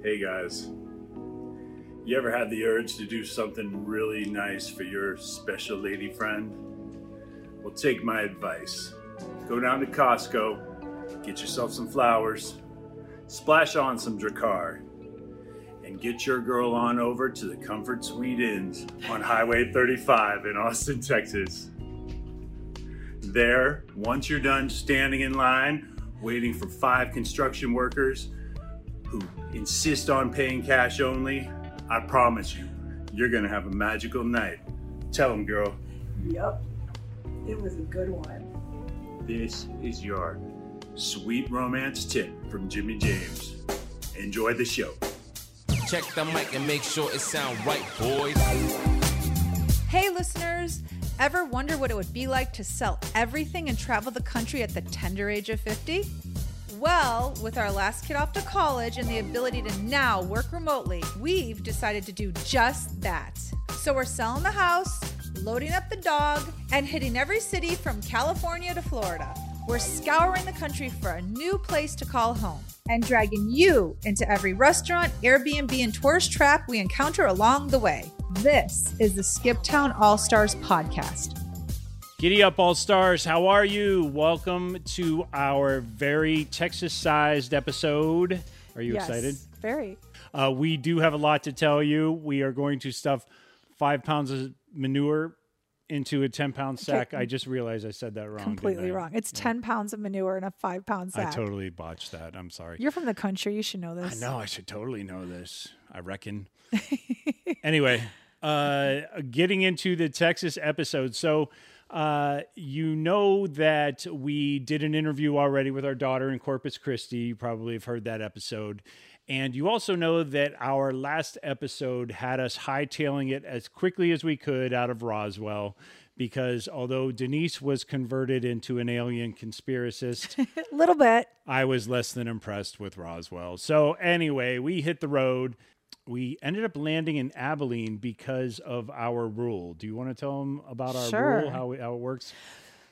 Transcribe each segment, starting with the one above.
Hey guys, you ever had the urge to do something really nice for your special lady friend? Well, take my advice. Go down to Costco, get yourself some flowers, splash on some Drakkar, and get your girl on over to the Comfort Suite Inns on Highway 35 in Austin, Texas. There, once you're done standing in line, waiting for five construction workers who insist on paying cash only, I promise you, you're gonna have a magical night. Tell them, girl, Yep. It was a good one. this is your sweet romance tip from Jimmy James. Enjoy the show. Check the mic and make sure it sound right, boys. Hey, listeners! Ever wonder what it would be like to sell everything and travel the country at the tender age of 50? Well, with our last kid off to college and the ability to now work remotely, we've decided to do just that. So we're selling the house, loading up the dog, and hitting every city from California to Florida. We're scouring the country for a new place to call home and dragging you into every restaurant, Airbnb, and tourist trap we encounter along the way. This is the Skip Town All Stars podcast. Giddy up, All Stars. How are you? Welcome to our very Texas sized episode. Are you Yes, excited? Very. Uh, we do have a lot to tell you. We are going to stuff five pounds of manure into a 10 pound sack. I just realized I said that wrong. Completely wrong. It's 10 pounds of manure in a five pound sack. I totally botched that. I'm sorry. You're from the country. You should know this. I know. I should totally know this. I reckon. anyway, uh, getting into the Texas episode. So, uh, you know that we did an interview already with our daughter in Corpus Christi. You probably have heard that episode. And you also know that our last episode had us hightailing it as quickly as we could out of Roswell. Because although Denise was converted into an alien conspiracist, A little bit. I was less than impressed with Roswell. So anyway, we hit the road. We ended up landing in Abilene because of our rule. Do you want to tell them about our Sure. rule, how, it- how it works?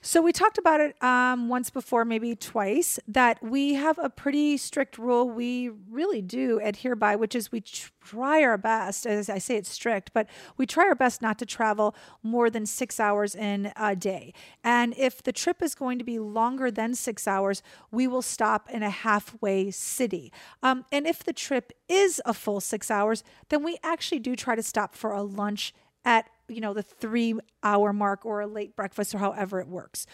So we talked about it um, once before, maybe twice, that we have a pretty strict rule we really do adhere by, which is we try our best, as I say it's strict, but we try our best not to travel more than six hours in a day. And if the trip is going to be longer than six hours, we will stop in a halfway city. Um, and if the trip is a full six hours, then we actually do try to stop for a lunch at you know the three hour mark or a late breakfast or however it works.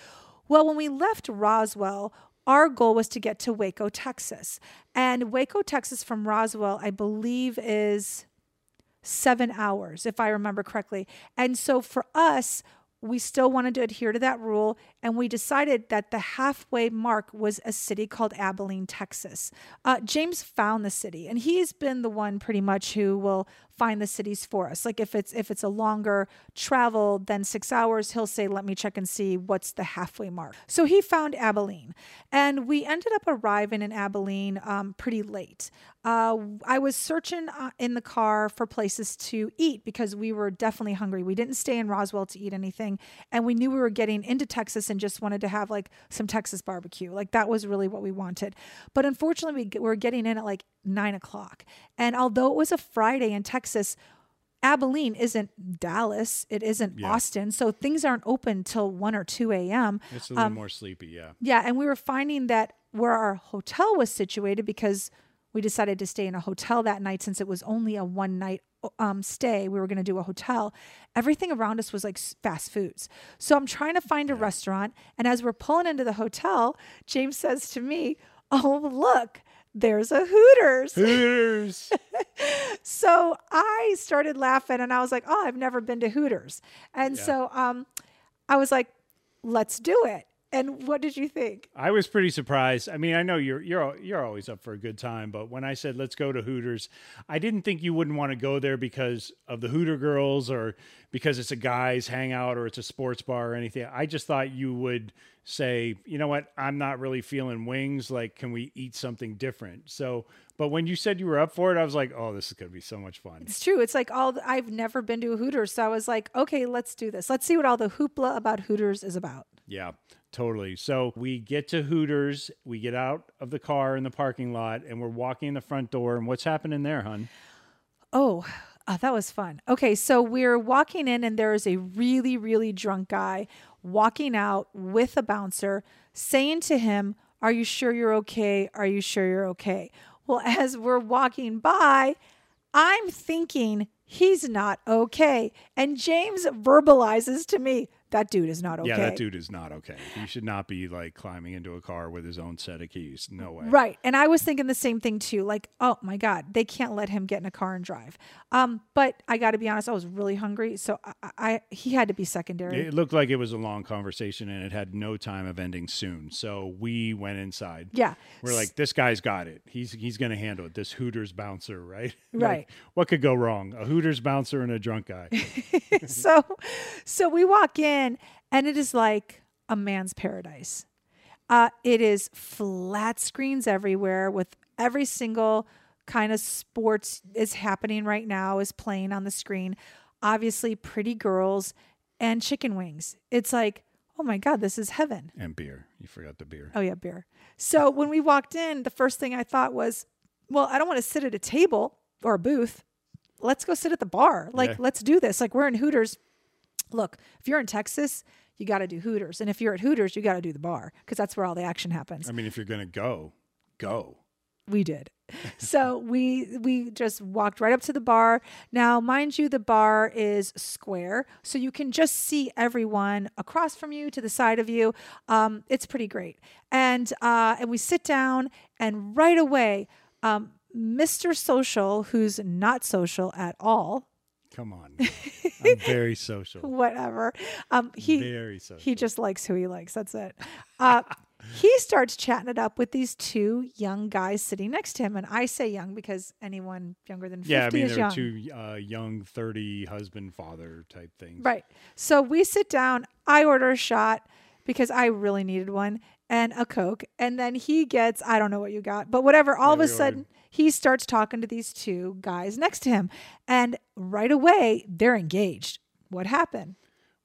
Well when we left roswell our goal was to get to waco texas. And waco texas from roswell i believe is seven hours, if I remember correctly. And so for us, we still wanted to adhere to that rule, and we decided that the halfway mark was a city called Abilene, Texas. Uh, James found the city, and he's been the one pretty much who will find the cities for us. Like if it's if it's a longer travel than six hours, he'll say, "Let me check and see what's the halfway mark." So he found Abilene, and we ended up arriving in Abilene um, pretty late. Uh, I was searching uh, in the car for places to eat because we were definitely hungry. We didn't stay in Roswell to eat anything, and we knew we were getting into Texas and just wanted to have like some Texas barbecue. Like that was really what we wanted. But unfortunately, we were getting in at like nine o'clock, and although it was a Friday in Texas. Abilene isn't Dallas. It isn't Yeah. Austin. So things aren't open till 1 or 2 a.m. It's a little Um, more sleepy, yeah. Yeah, and we were finding that where our hotel was situated because we decided to stay in a hotel that night since it was only a one night um, stay. We were going to do a hotel. Everything around us was like fast foods. So I'm trying to find a restaurant, and as we're pulling into the hotel, James says to me, "Oh, look." There's a Hooters. Hooters. So I started laughing and I was like, oh, I've never been to Hooters. And Yeah. so um, I was like, let's do it. And what did you think? I was pretty surprised. I mean, I know you're you're you're always up for a good time, but when I said let's go to Hooters, I didn't think you wouldn't want to go there because of the Hooter girls or because it's a guys hangout or it's a sports bar or anything. I just thought you would say, you know what, I'm not really feeling wings. Like, can we eat something different? So, but when you said you were up for it, I was like, oh, this is gonna be so much fun. It's true. It's like all I've never been to a Hooters. So I was like, okay, let's do this. Let's see what all the hoopla about Hooters is about. Yeah, totally. So we get to Hooters, we get out of the car in the parking lot, and we're walking in the front door. And what's happening there, hun? Oh, uh, that was fun. Okay, so we're walking in, and there is a really, really drunk guy walking out with a bouncer saying to him, Are you sure you're okay? Are you sure you're okay? Well, as we're walking by, I'm thinking he's not okay. And James verbalizes to me, that dude is not okay. Yeah, that dude is not okay. He should not be like climbing into a car with his own set of keys. No way. Right. And I was thinking the same thing too. Like, oh my God, they can't let him get in a car and drive. Um, but I got to be honest, I was really hungry. So I, I, he had to be secondary. It looked like it was a long conversation and it had no time of ending soon. So we went inside. Yeah. We're like, this guy's got it. He's he's gonna handle it. This Hooters bouncer, right? Like, Right. what could go wrong? A Hooters bouncer and a drunk guy. so so we walk in and it is like a man's paradise uh, it is flat screens everywhere with every single kind of sports is happening right now is playing on the screen obviously pretty girls and chicken wings it's like oh my god this is heaven and beer. You forgot the beer. Oh yeah, beer. So when we walked in, the first thing I thought was, well, I don't want to sit at a table or a booth. Let's go sit at the bar. Like, Yeah. let's do this. Like we're in Hooters. Look, if you're in Texas, you got to do Hooters, and if you're at Hooters, you got to do the bar because that's where all the action happens. I mean, if you're gonna go, go. We did. So we we just walked right up to the bar. Now, mind you, the bar is square, so you can just see everyone across from you to the side of you. Um, it's pretty great. And uh, and we sit down, and right away, um, Mr. Social, who's not social at all, Come on. I'm very social. whatever. Um, he Very social. he just likes who he likes. That's it. Uh, he starts chatting it up with these two young guys sitting next to him, and I say young because anyone younger than fifty Yeah, I mean, they're young. two uh, young, 30 husband, father type things. Right. So we sit down. I order a shot because I really needed one and a Coke. And then he gets, I don't know what you got, but whatever. All of a sudden, he starts talking to these two guys next to him. And right away, they're engaged. What happened?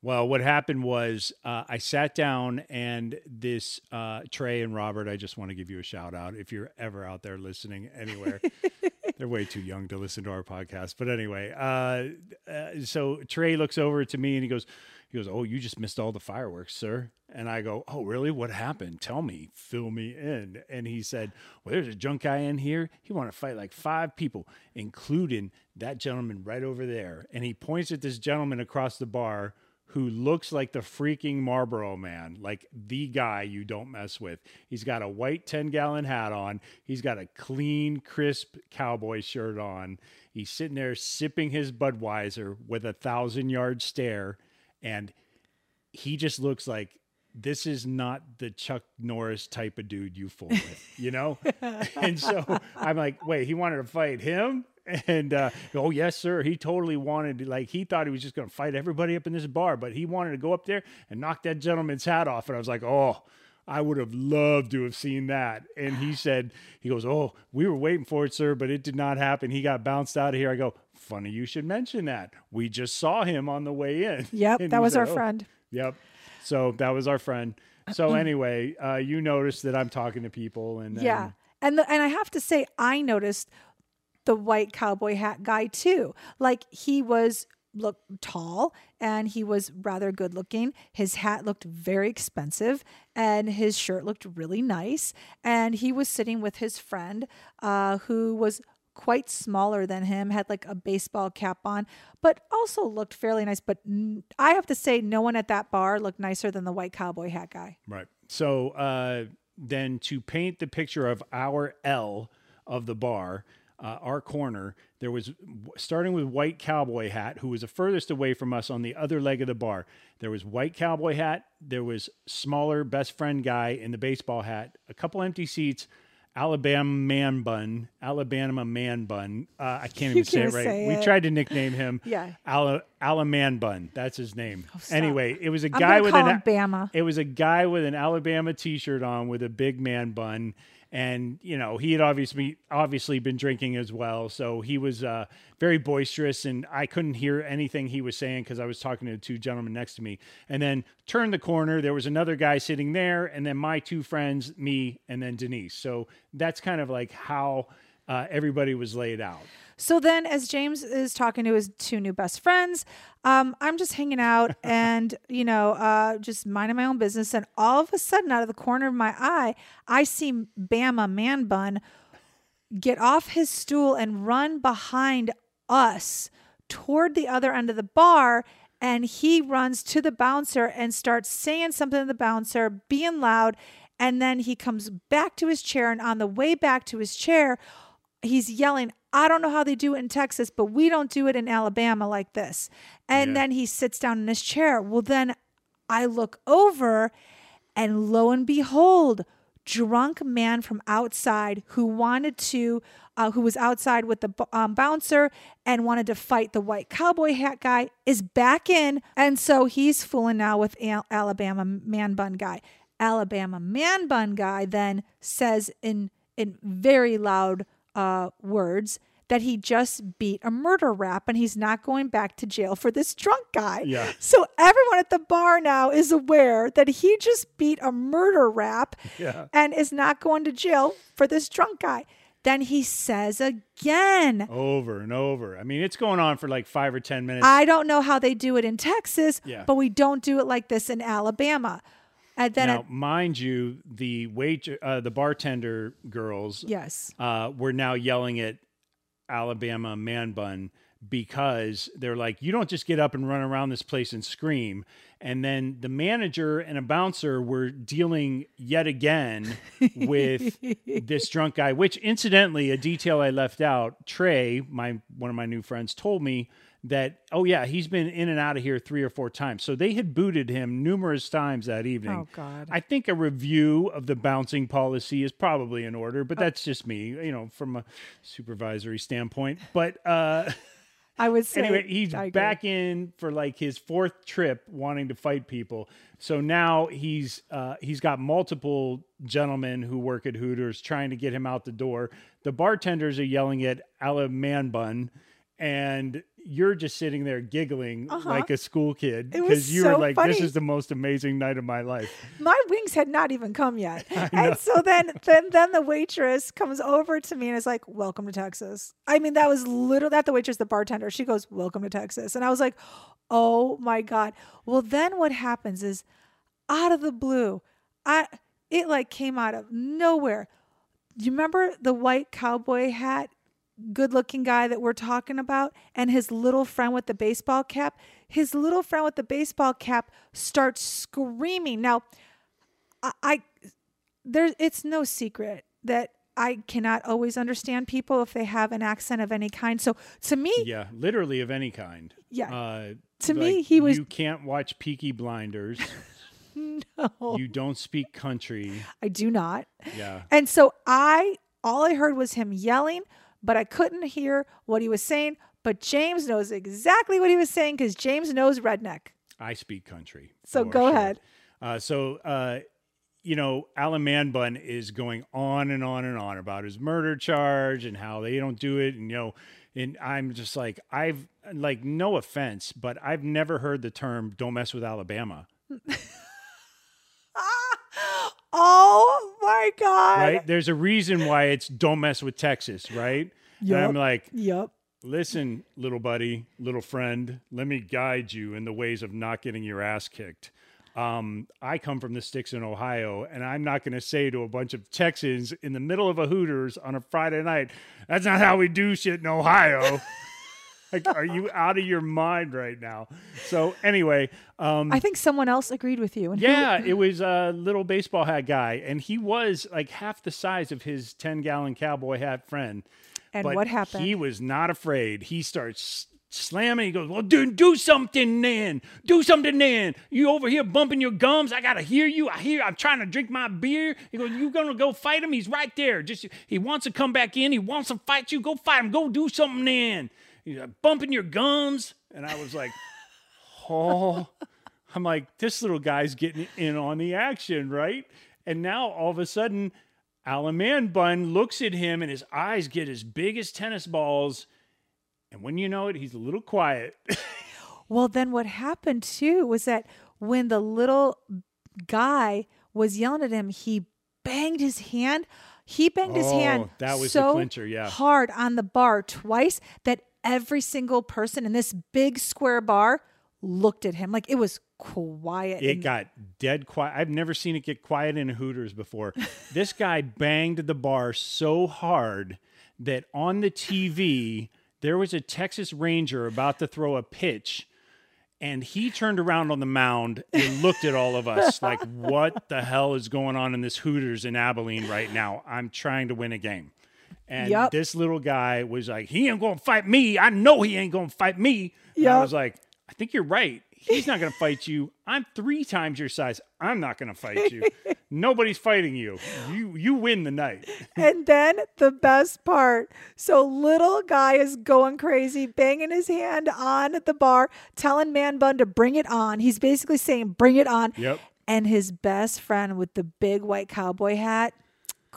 Well, what happened was uh, I sat down and this uh, Trey and Robert, I just want to give you a shout out if you're ever out there listening anywhere. They're way too young to listen to our podcast. But anyway, uh, uh, so Trey looks over to me and he goes, he goes, "Oh, you just missed all the fireworks, sir." And I go, "Oh, really? What happened? Tell me, fill me in." And he said, "Well, there's a junk guy in here. He want to fight like five people, including that gentleman right over there." And he points at this gentleman across the bar who looks like the freaking Marlboro man, like the guy you don't mess with. He's got a white 10 gallon hat on. He's got a clean, crisp cowboy shirt on. He's sitting there sipping his Budweiser with a thousand yard stare. And he just looks like this is not the Chuck Norris type of dude you fool with, you know? and so I'm like, wait, he wanted to fight him? And uh, oh yes, sir. He totally wanted to, like he thought he was just going to fight everybody up in this bar, but he wanted to go up there and knock that gentleman's hat off. And I was like, oh, I would have loved to have seen that. And he said, he goes, oh, we were waiting for it, sir, but it did not happen. He got bounced out of here. I go, funny you should mention that. We just saw him on the way in. Yep, And that was said, our "Oh." friend. Yep. So that was our friend. So anyway, uh, you noticed that I'm talking to people, and Yeah. and- And the, and I have to say, I noticed the white cowboy hat guy too. Like he was look tall and he was rather good looking. His hat looked very expensive and his shirt looked really nice. And he was sitting with his friend, uh, who was quite smaller than him, had like a baseball cap on, but also looked fairly nice. But n- I have to say, no one at that bar looked nicer than the white cowboy hat guy. Right. So uh, then to paint the picture of our L of the bar, uh, our corner, there was starting with white cowboy hat, who was the furthest away from us on the other leg of the bar. There was white cowboy hat. There was smaller best friend guy in the baseball hat. A couple empty seats. Alabama man bun, Alabama man bun. Uh, I can't even say it right. say we it. tried to nickname him. Yeah. Ala, man bun. That's his name. anyway, it was a guy with an Alabama. It was a guy with an Alabama T-shirt on with a big man bun, and you know he had obviously obviously been drinking as well, so he was uh, very boisterous, and I couldn't hear anything he was saying because I was talking to the two gentlemen next to me. And then turned the corner, there was another guy sitting there, and then my two friends, me, and then Denise. So that's kind of like how uh, everybody was laid out. So then, as James is talking to his two new best friends, um, I'm just hanging out and, you know, uh, just minding my own business. And all of a sudden, out of the corner of my eye, I see Bama Man Bun get off his stool and run behind us toward the other end of the bar. And he runs to the bouncer and starts saying something to the bouncer, being loud. And then he comes back to his chair. And on the way back to his chair, he's yelling, I don't know how they do it in Texas, but we don't do it in Alabama like this. And Yeah. then he sits down in his chair. Well, then I look over, and lo and behold, drunk man from outside who wanted to, uh, who was outside with the um, bouncer and wanted to fight the white cowboy hat guy is back in. And so he's fooling now with Al- Alabama man bun guy. Alabama man bun guy then says in in very loud uh, words that he just beat a murder rap and he's not going back to jail for this drunk guy. Yeah. So everyone at the bar now is aware that he just beat a murder rap Yeah. and is not going to jail for this drunk guy. Then he says again, Over and over. I mean, it's going on for like five or 10 minutes. I don't know how they do it in Texas, Yeah. but we don't do it like this in Alabama. And then, now, mind you, the wait, uh, the bartender girls yes. uh, were now yelling at Alabama Man Bun because they're like, you don't just get up and run around this place and scream. And then the manager and a bouncer were dealing yet again with this drunk guy, which incidentally, a detail I left out, Trey, my one of my new friends, told me that, oh yeah, he's been in and out of here three or four times. So they had booted him numerous times that evening. Oh, God. I think a review of the bouncing policy is probably in order, but that's just me, you know, from a supervisory standpoint. But uh, I say. anyway, he's back in for like his fourth trip wanting to fight people. So now he's uh, he's got multiple gentlemen who work at Hooters trying to get him out the door. The bartenders are yelling at Ala Man Bun, and you're just sitting there giggling like a school kid Uh-huh. Because you so were like, "This is the most amazing night of my life." my wings had not even come yet. And so then then then the waitress comes over to me and is like, Welcome to Texas. I mean, that was literally that the waitress, the bartender. She goes, Welcome to Texas. And I was like, Oh my God. Well, then what happens is out of the blue, I it like came out of nowhere. You remember the white cowboy hat good looking guy that we're talking about and his little friend with the baseball cap his little friend with the baseball cap starts screaming now i, I there's it's no secret that i cannot always understand people if they have an accent of any kind so to me Yeah, literally of any kind. Yeah. Uh, To me, he was- You can't watch Peaky Blinders. no, You don't speak country. i do not Yeah. and so i all i heard was him yelling but i couldn't hear what he was saying but james knows exactly what he was saying because james knows redneck I speak country. So go sure. ahead. Uh, so, uh, you know, Alan Manbun is going on and on and on about his murder charge and how they don't do it. And, you know, and I'm just like, I've, like, no offense, but I've never heard the term don't mess with Alabama. Oh my God. Right? There's a reason why it's don't mess with Texas, right? And I'm like, Yep. Listen, little buddy, little friend, let me guide you in the ways of not getting your ass kicked. Um, I come from the sticks in Ohio, and I'm not going to say to a bunch of Texans in the middle of a Hooters on a Friday night, that's not how we do shit in Ohio. like, are you out of your mind right now? So, anyway, um, I think someone else agreed with you. Yeah, it was a little baseball hat guy, and he was like half the size of his 10 gallon cowboy hat friend. And But what happened? He was not afraid. He starts slamming. He goes, Well, dude, do something then. Do something then. You over here bumping your gums. I got to hear you. I hear, I'm trying to drink my beer. He goes, You going to go fight him? He's right there. Just, he wants to come back in. He wants to fight you. Go fight him. Go do something then. He's like, bumping your gums. And I was like, Oh. I'm like, this little guy's getting in on the action, right? And now all of a sudden, Alan Man Bun looks at him and his eyes get as big as tennis balls. And when you know it, he's a little quiet. Well, then what happened too was that when the little guy was yelling at him, he banged his hand. He banged his oh, hand Oh, that was the so clincher, yeah. hard on the bar twice that every single person in this big square bar looked at him like it was quiet. It got dead quiet. I've never seen it get quiet in a Hooters before. this guy banged the bar so hard that on the TV, there was a Texas Ranger about to throw a pitch. And he turned around on the mound and looked at all of us like, what the hell is going on in this Hooters in Abilene right now? I'm trying to win a game. And Yup. this little guy was like, he ain't to fight me. I know he ain't to fight me. And I was like, I think you're right. He's not to fight you. I'm three times your size. I'm not to fight you. Nobody's fighting you. You you win the night. And then the best part. So little guy is going crazy, banging his hand on the bar, telling Man Bun to bring it on. He's basically saying, "Bring it on." Yep. And his best friend with the big white cowboy hat,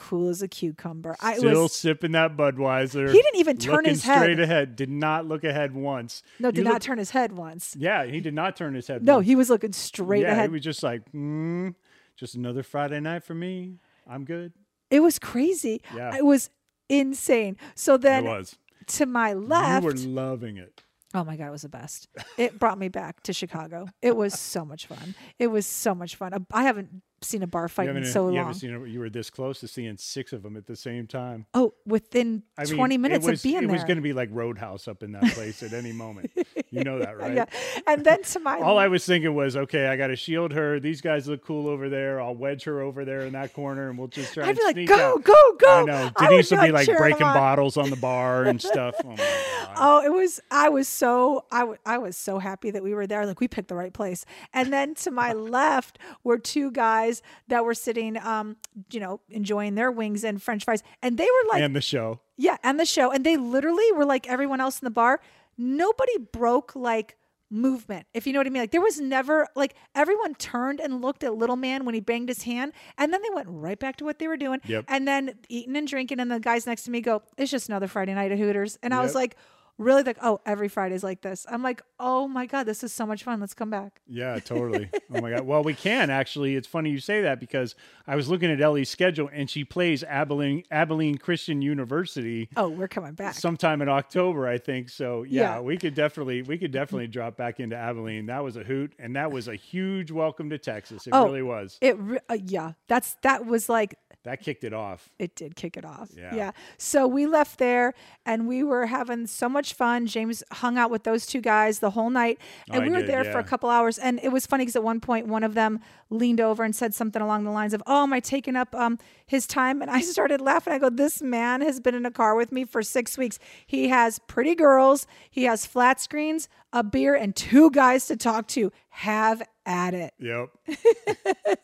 cool as a cucumber. I Still was sipping that Budweiser. He didn't even turn his head. straight ahead. Did not look ahead once. no, You did not look- turn his head once. Yeah, he did not turn his head. No, once. he was looking straight yeah, ahead. he was just like, mm, just another Friday night for me. I'm good. it was crazy. Yeah. It was insane. So then it was. to my left, You were loving it. Oh my God, it was the best. It brought me back to Chicago. It was so much fun. It was so much fun. I haven't seen a bar fight in so you long. seen it. You were this close to seeing six of them at the same time. oh, within I mean, 20 minutes was, of being it there. It was going to be like Roadhouse up in that place at any moment. You know that, right? Yeah. And then to my All I was thinking was, okay, I got to shield her. These guys look cool over there. I'll wedge her over there in that corner, and we'll just try I'd be like, go, out. go, go. I know. I Denise would would be like breaking on. bottles on the bar and stuff. Oh my god. Oh, it was. I was so. I I was so happy that we were there. Like we picked the right place. And then to my left were two guys that were sitting, um, you know, enjoying their wings and French fries, and they were like, and the show. Yeah, and the show. And they literally were like everyone else in the bar. Nobody broke like movement, if you know what I mean. Like there was never like everyone turned and looked at little man when he banged his hand, and then they went right back to what they were doing. Yep. And then eating and drinking, and the guys next to me go, It's just another Friday night at Hooters. And I was like, Really like, oh, every Friday's like this. I'm like, oh my God, this is so much fun. Let's come back. Yeah, totally. oh my god. Well, we can actually. It's funny you say that because I was looking at Ellie's schedule and she plays Abilene Abilene Christian University Oh, we're coming back. sometime in October, I think. So yeah, Yeah. we could definitely we could definitely drop back into Abilene. That was a hoot, and that was a huge welcome to Texas. It Oh. really was. it re- uh, yeah, that's that was like That kicked it off. it did kick it off. Yeah. yeah. So we left there and we were having so much fun. James hung out with those two guys the whole night. And I we were did, there for a couple hours. And it was funny because at one point, one of them leaned over and said something along the lines of, Oh, am I taking up um, his time? And I started laughing. I go, This man has been in a car with me for six weeks. He has pretty girls, he has flat screens, a beer, and two guys to talk to. Have at it. Yep.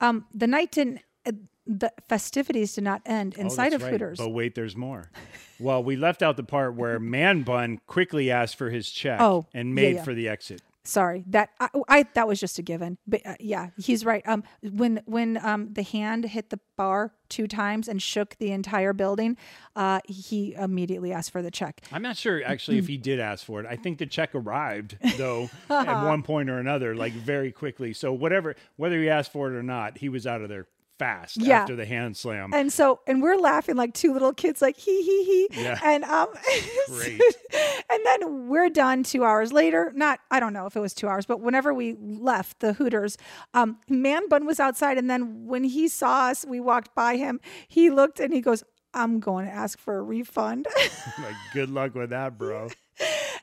Um, the night didn't. The festivities did not end Oh, inside that's of right. Hooters. But wait, there's more. Well, we left out the part where Man Bun quickly asked for his check Oh, and yeah, made yeah. for the exit. sorry that I, I that was just a given but uh, yeah he's right um when when um the hand hit the bar two times and shook the entire building uh he immediately asked for the check I'm not sure actually if he did ask for it. I think the check arrived though at one point or another, like very quickly. So whatever, whether he asked for it or not, he was out of there fast Yeah. after the hand slam. and so and we're laughing like two little kids like he he he Yeah. and um Great. and then we're done two hours later not i don't know if it was two hours but whenever we left the hooters um man bun was outside and then when he saw us we walked by him he looked and he goes i'm going to ask for a refund like, good luck with that, bro.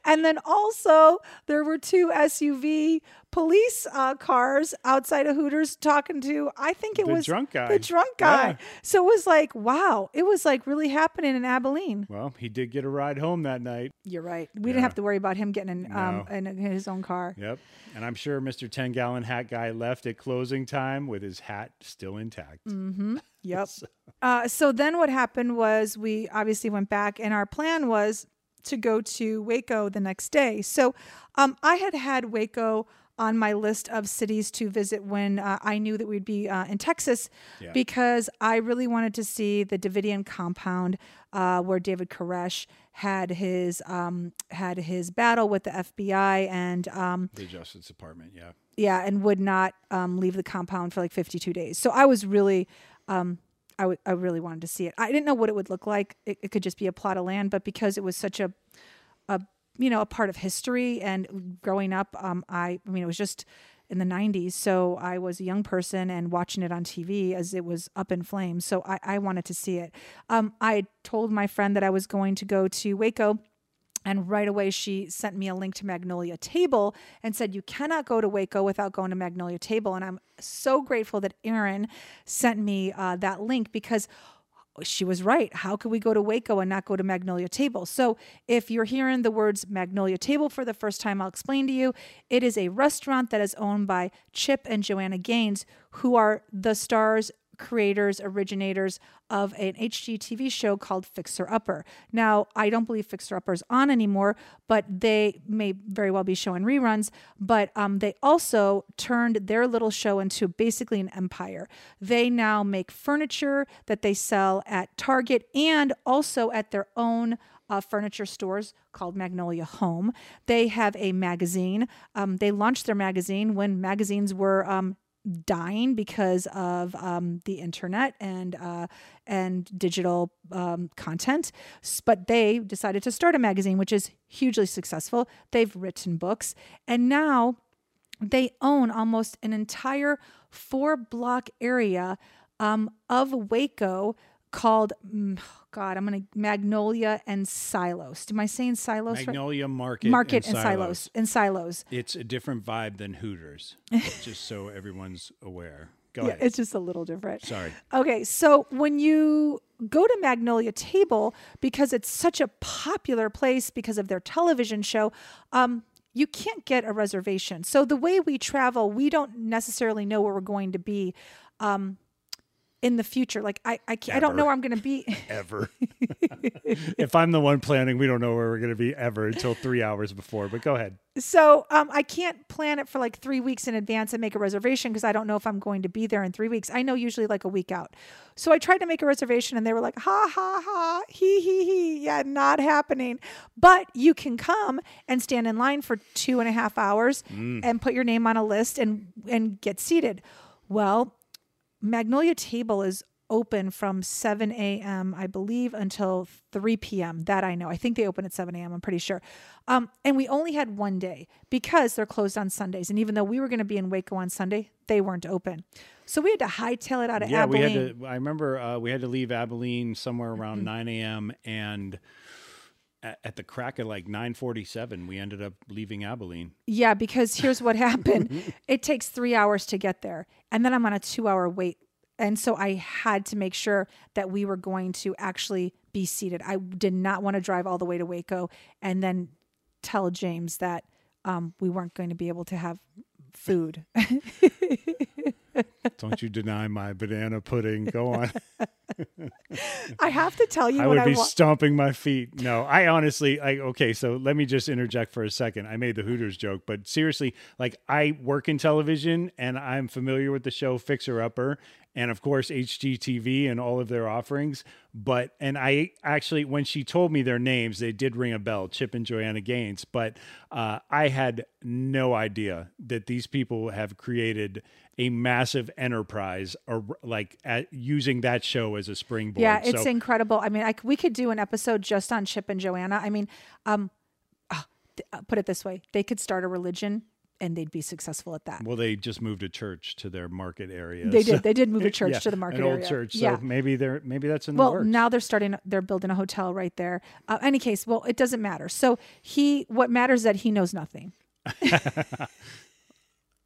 And then also there were two SUV police uh, cars outside of Hooters talking to I think it The was drunk guy. The drunk guy. Yeah. So it was like wow, it was like really happening in Abilene. Well, he did get a ride home that night. You're right. We Yeah. didn't have to worry about him getting in, um, No. in, in his own car. Yep. And I'm sure Mr. 10 gallon hat guy left at closing time with his hat still intact. Yep. Uh, so then what happened was we obviously went back, and our plan was to go to Waco the next day. So um, I had had Waco on my list of cities to visit when uh, I knew that we'd be uh, in Texas Yeah. because I really wanted to see the Davidian compound uh, where David Koresh had his um, had his battle with the FBI and um, The Justice Department, yeah. yeah, and would not um, leave the compound for like 52 days. So I was really, um, I, w- I really wanted to see it. I didn't know what it would look like. It, it could just be a plot of land, but because it was such a, a you know, a part of history and growing up, um, I, I mean, it was just in the 90s. So I was a young person and watching it on TV as it was up in flames. So I, I wanted to see it. Um, I told my friend that I was going to go to Waco. And right away, she sent me a link to Magnolia Table and said, You cannot go to Waco without going to Magnolia Table. And I'm so grateful that Erin sent me uh, that link because she was right. How could we go to Waco and not go to Magnolia Table? So, if you're hearing the words Magnolia Table for the first time, I'll explain to you. It is a restaurant that is owned by Chip and Joanna Gaines, who are the stars creators, originators of an HGTV show called Fixer Upper. Now, I don't believe Fixer Upper is on anymore, but they may very well be showing reruns. But um, they also turned their little show into basically an empire. They now make furniture that they sell at Target and also at their own uh, furniture stores called Magnolia Home. They have a magazine. Um, they launched their magazine when magazines were um, dying because of um, the internet and uh, and digital um, content. But they decided to start a magazine, which is hugely successful. They've written books, and now they own almost an entire four block area um, of Waco called mm, God. I'm gonna Magnolia and Silos. Am I saying Silos? right? Magnolia Market, Market and, and Silos. And Silos. It's a different vibe than Hooters, just so everyone's aware. Go Yeah, ahead. it's just a little different. Sorry. Okay, so when you go to Magnolia Table, because it's such a popular place because of their television show, um, you can't get a reservation. So the way we travel, we don't necessarily know where we're going to be um, in the future. Like I, I, can't, I don't know where I'm going to be. Ever. if I'm the one planning, we don't know where we're going to be ever until three hours before. But go ahead. So um, I can't plan it for like three weeks in advance and make a reservation because I don't know if I'm going to be there in three weeks. I know usually like a week out. So I tried to make a reservation and they were like, ha ha ha, he he he, yeah, not happening. But you can come and stand in line for two and a half hours and put your name on a list and and get seated. Well, Magnolia Table is open from 7 a.m., I believe, until 3 p.m. That I know. I think they open at 7 a.m., I'm pretty sure. Um, and we only had one day because they're closed on Sundays. And even though we were going to be in Waco on Sunday, they weren't open. So we had to hightail it out of Yeah, Abilene. we had to. I remember uh, we had to leave Abilene somewhere around 9 a.m. and at, the crack of like 9:47, we ended up leaving Abilene. Yeah, because here's what happened. it takes three hours to get there. And then I'm on a two hour wait. And so I had to make sure that we were going to actually be seated. I did not want to drive all the way to Waco and then tell James that um, we weren't going to be able to have food. Don't you deny my banana pudding? Go on. I have to tell you I would I be wa- stomping my feet. No, I honestly, I okay. So let me just interject for a second. I made the Hooters joke, but seriously, like I work in television and I'm familiar with the show Fixer Upper, and of course HGTV and all of their offerings. But and I actually, when she told me their names, they did ring a bell, Chip and Joanna Gaines. But uh, I had no idea that these people have created a massive enterprise, or like at, using that show as a springboard. Yeah, it's So- incredible. I mean, I, we could do an episode just on Chip and Joanna. I mean, um, ah, uh, put it this way: they could start a religion and they'd be successful at that. Well, they just moved a church to their market area. They so- did. They did move a church Yeah, to the market an old area. church. So Yeah. maybe they're maybe that's in the Well, now they're starting. They're building a hotel right there. Uh, any case, well, it doesn't matter. So he, what matters is that he knows nothing.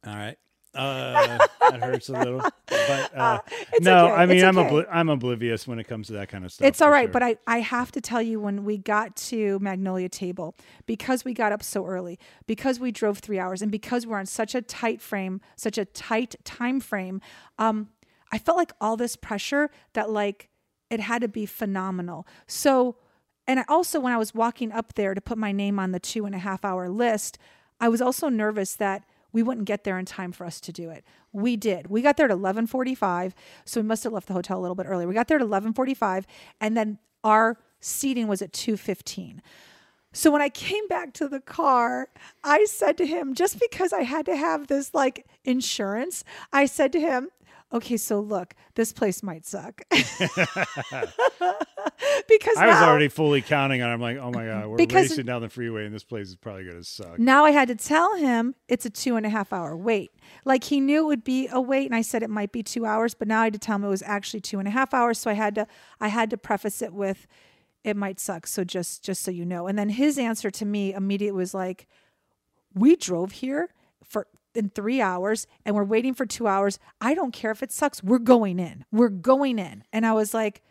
All right. Uh, that hurts a little, but uh, it's no, okay. I mean It's I'm okay. obli- I'm oblivious when it comes to that kind of stuff. It's all right, sure. but I, I have to tell you when we got to Magnolia Table, because we got up so early, because we drove three hours, and because we're on such a tight frame, such a tight time frame, um, I felt like all this pressure that like it had to be phenomenal. So, and I also when I was walking up there to put my name on the two and a half hour list, I was also nervous that we wouldn't get there in time for us to do it. We did. We got there at 11:45, so we must have left the hotel a little bit early. We got there at 11:45 and then our seating was at 2:15. So when I came back to the car, I said to him, just because I had to have this like insurance, I said to him, okay, so look, this place might suck. because I was already fully counting on. it. I'm like, oh my god, we're Because- racing down the freeway, and this place is probably gonna suck. now I had to tell him it's a two and a half hour wait. Like he knew it would be a wait, and I said it might be two hours, but now I had to tell him it was actually two and a half hours. So I had to I had to preface it with it might suck. So just just so you know. And then his answer to me immediately was like, We drove here for in three hours and we're waiting for two hours. I don't care if it sucks. We're going in. We're going in. And I was like,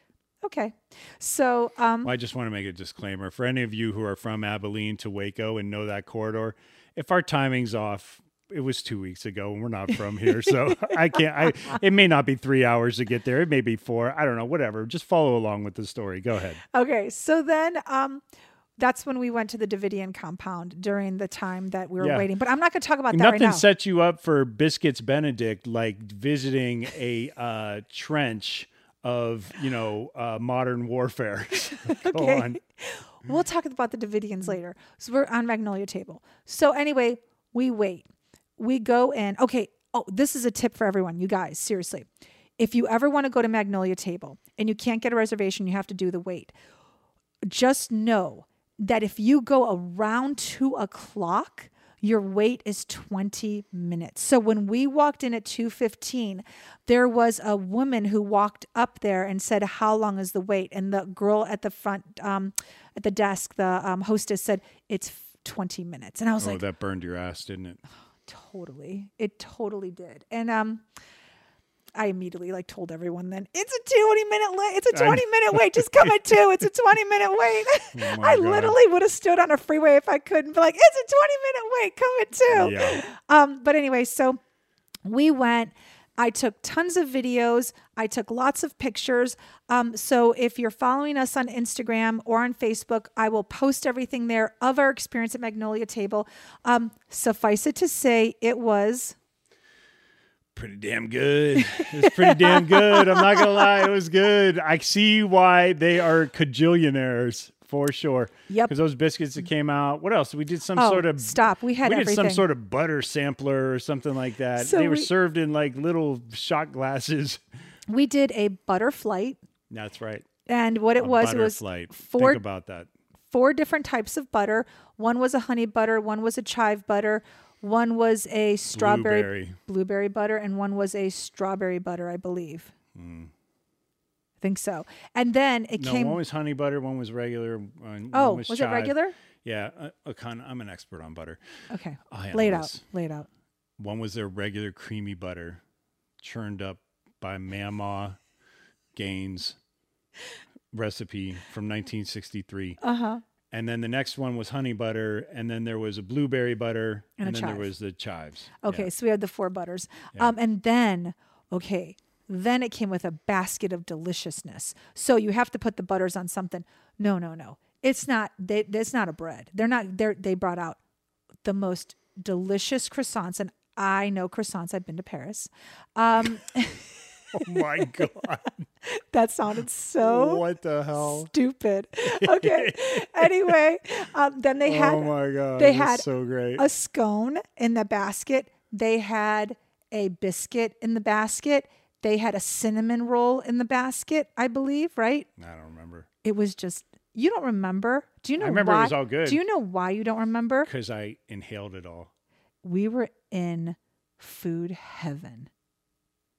okay. So um Well, I just want to make a disclaimer for any of you who are from Abilene to Waco and know that corridor. If our timing's off, it was two weeks ago, and we're not from here, so I can't. I it may not be three hours to get there. It may be four. I don't know. Whatever. Just follow along with the story. Go ahead. Okay, so then um that's when we went to the Davidian compound during the time that we were Yeah. waiting. But I'm not going to talk about that Nothing right now. sets you up for biscuits Benedict like visiting a uh, trench of you know uh, modern warfare. Go Okay. on. We'll talk about the Davidians later. So we're on Magnolia Table. So anyway, we wait. We go in. Okay. Oh, this is a tip for everyone, you guys. Seriously, if you ever want to go to Magnolia Table and you can't get a reservation, you have to do the wait. Just know that if you go around two o'clock, your wait is 20 minutes. So when we walked in at 2:15, there was a woman who walked up there and said, "How long is the wait?" And the girl at the front, um, at the desk, the um, hostess said, "It's 20 minutes." And I was Oh, like, that burned your ass, didn't it? "Totally, it totally did." And um, I immediately like told everyone then it's a 20 minute wait. It's a 20 minute wait. Just come at two. It's a 20 minute wait. Oh I God. literally would have stood on a freeway if I couldn't be like, it's a 20 minute wait. Come at two. Yeah. Um, but anyway, so we went. I took tons of videos. I took lots of pictures. Um, so if you're following us on Instagram or on Facebook, I will post everything there of our experience at Magnolia Table. Um, suffice it to say, it was pretty damn good. It's pretty damn good. I'm not gonna lie, it was good. I see why they are cajillionaires for sure. Yep. Because those biscuits that came out. What else? We did some Oh, sort of stop. We had we did some sort of butter sampler or something like that. So they were served in like little shot glasses. we did a butter flight, That's right. and what it A was it was flight. four Think about that. four different types of butter. One was a honey butter, one was a chive butter, one was a strawberry Blueberry. blueberry butter, and one was a strawberry butter, I believe. I think so. And then it. No, came. one was honey butter, one was regular. One oh, one was, was, it regular? Yeah, uh, a con- I'm an expert on butter. Okay, I lay it out. it out. One was their regular creamy butter, churned up by Mamaw Gaines recipe from 1963. Uh huh. And then the next one was honey butter, and then there was a blueberry butter, And a then chive. there was the chives. Okay, Yeah. so we had the four butters. Yeah. Um, and then, okay, then it came with a basket of deliciousness. So you have to put the butters on something. No, no, no. It's not. They, it's not a bread. They're not. They they brought out the most delicious croissants, and I know croissants. I've been to Paris. Um, Oh my god! that sounded so what the hell? stupid. Okay. anyway, um, then they had oh my god! they had so great. a scone in the basket. They had a biscuit in the basket. They had a cinnamon roll in the basket, I believe, right? I don't remember It was just you don't remember. Do you know I remember it was all good. Do you know why you don't remember? because I inhaled it all. We were in food heaven.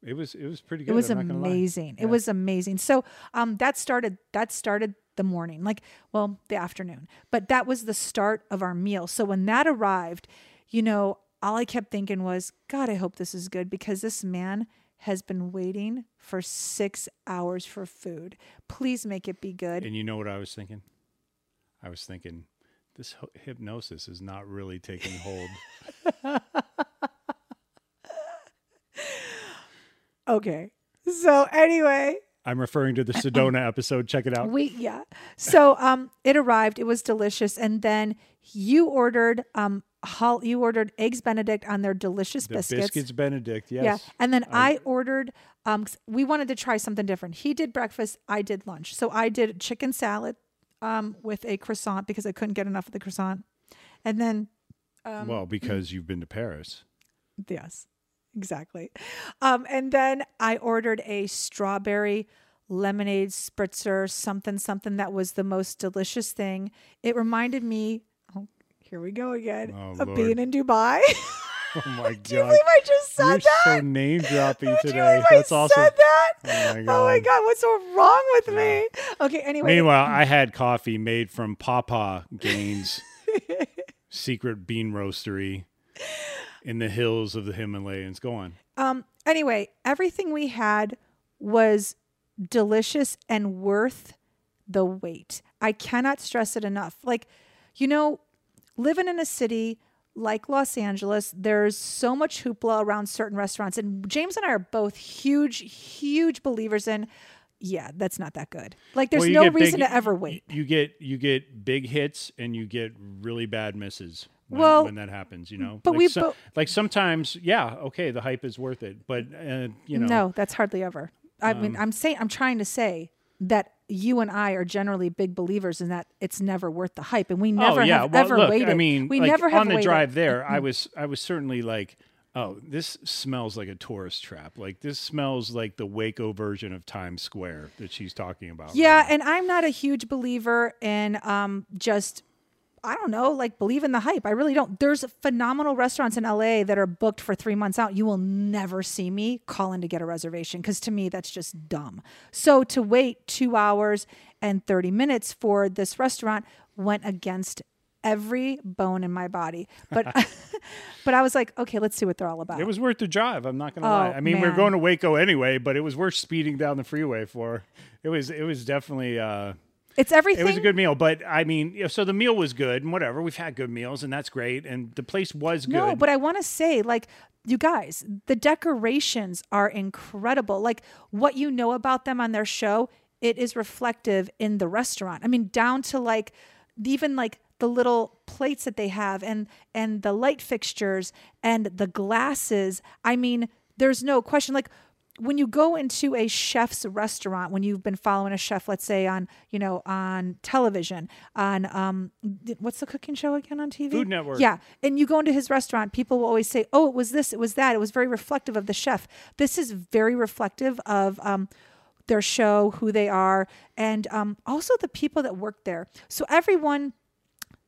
It was it was pretty good. It was I'm amazing. It was amazing. So um that started that started the morning, like well, the afternoon. But that was the start of our meal. So when that arrived, you know, all I kept thinking was, God, I hope this is good because this man has been waiting for six hours for food. Please make it be good. And you know what I was thinking? I was thinking this ho- hypnosis is not really taking hold. Okay. So anyway, I'm referring to the Sedona episode. Check it out. We yeah. So um it arrived, it was delicious and then you ordered um hol- you ordered eggs Benedict on their delicious The biscuits. biscuits Benedict, yes. Yeah, and then I, ordered. Um, 'cause we wanted to try something different. He did breakfast. I did lunch. So I did chicken salad, um, with a croissant because I couldn't get enough of the croissant, and then um, well, because you've been to Paris. Yes, exactly. Um, and then I ordered a strawberry lemonade spritzer, something, something that was the most delicious thing. It reminded me, oh, here we go again, Oh, of Lord. being in Dubai. Oh my Do you god. believe I just said You're that? so name dropping today. believe I That's awesome. said that? Oh my Oh my God. God, what's so wrong with me? Okay, anyway. Meanwhile, I had coffee made from Papa Gaines' secret bean roastery in the hills of the Himalayas. Go on. Um, anyway, everything we had was delicious and worth the wait. I cannot stress it enough. Like, you know, living in a city like Los Angeles, there's so much hoopla around certain restaurants. And James and I are both huge, huge believers in, yeah, that's not that good. Like, there's Well, no reason big- to ever wait. You get you get big hits and you get really bad misses. When, Well, when that happens, you know. but like we so- bo- like sometimes, yeah, okay, the hype is worth it, but uh, you know, No, that's hardly ever. I mean, Um, I'm saying, I'm trying to say that you and I are generally big believers in that it's never worth the hype, and we never oh yeah, have well, ever look, waited. I mean, we like, never have on the waited. Mm-hmm. drive there. I was I was certainly like, oh, this smells like a tourist trap. Like this smells like the Waco version of Times Square that she's talking about. Yeah, now. and I'm not a huge believer in um just I don't know, like believe in the hype. I really don't. There's phenomenal restaurants in LA that are booked for 3 months out. You will never see me call in to get a reservation cuz to me that's just dumb. So to wait 2 hours and 30 minutes for this restaurant went against every bone in my body. But but I was like, okay, let's see what they're all about. It was worth the drive. I'm not gonna Oh, lie. I mean, we man. are going to Waco anyway, but it was worth speeding down the freeway for. It was it was definitely uh, it's everything it was a good meal. But I mean, so the meal was good and whatever. We've had good meals and that's great, and the place was good. No, but I want to say, like, you guys, the decorations are incredible. Like, what you know about them on their show, it is reflective in the restaurant. I mean, down to like, even like the little plates that they have and and the light fixtures and the glasses. I mean, there's no question. Like, when you go into a chef's restaurant when you've been following a chef let's say on you know on television on um what's the cooking show again on tv Food Network. yeah and you go into his restaurant people will always say oh it was this it was that. It was very reflective of the chef. This is very reflective of um their show who they are and um also the people that work there. So everyone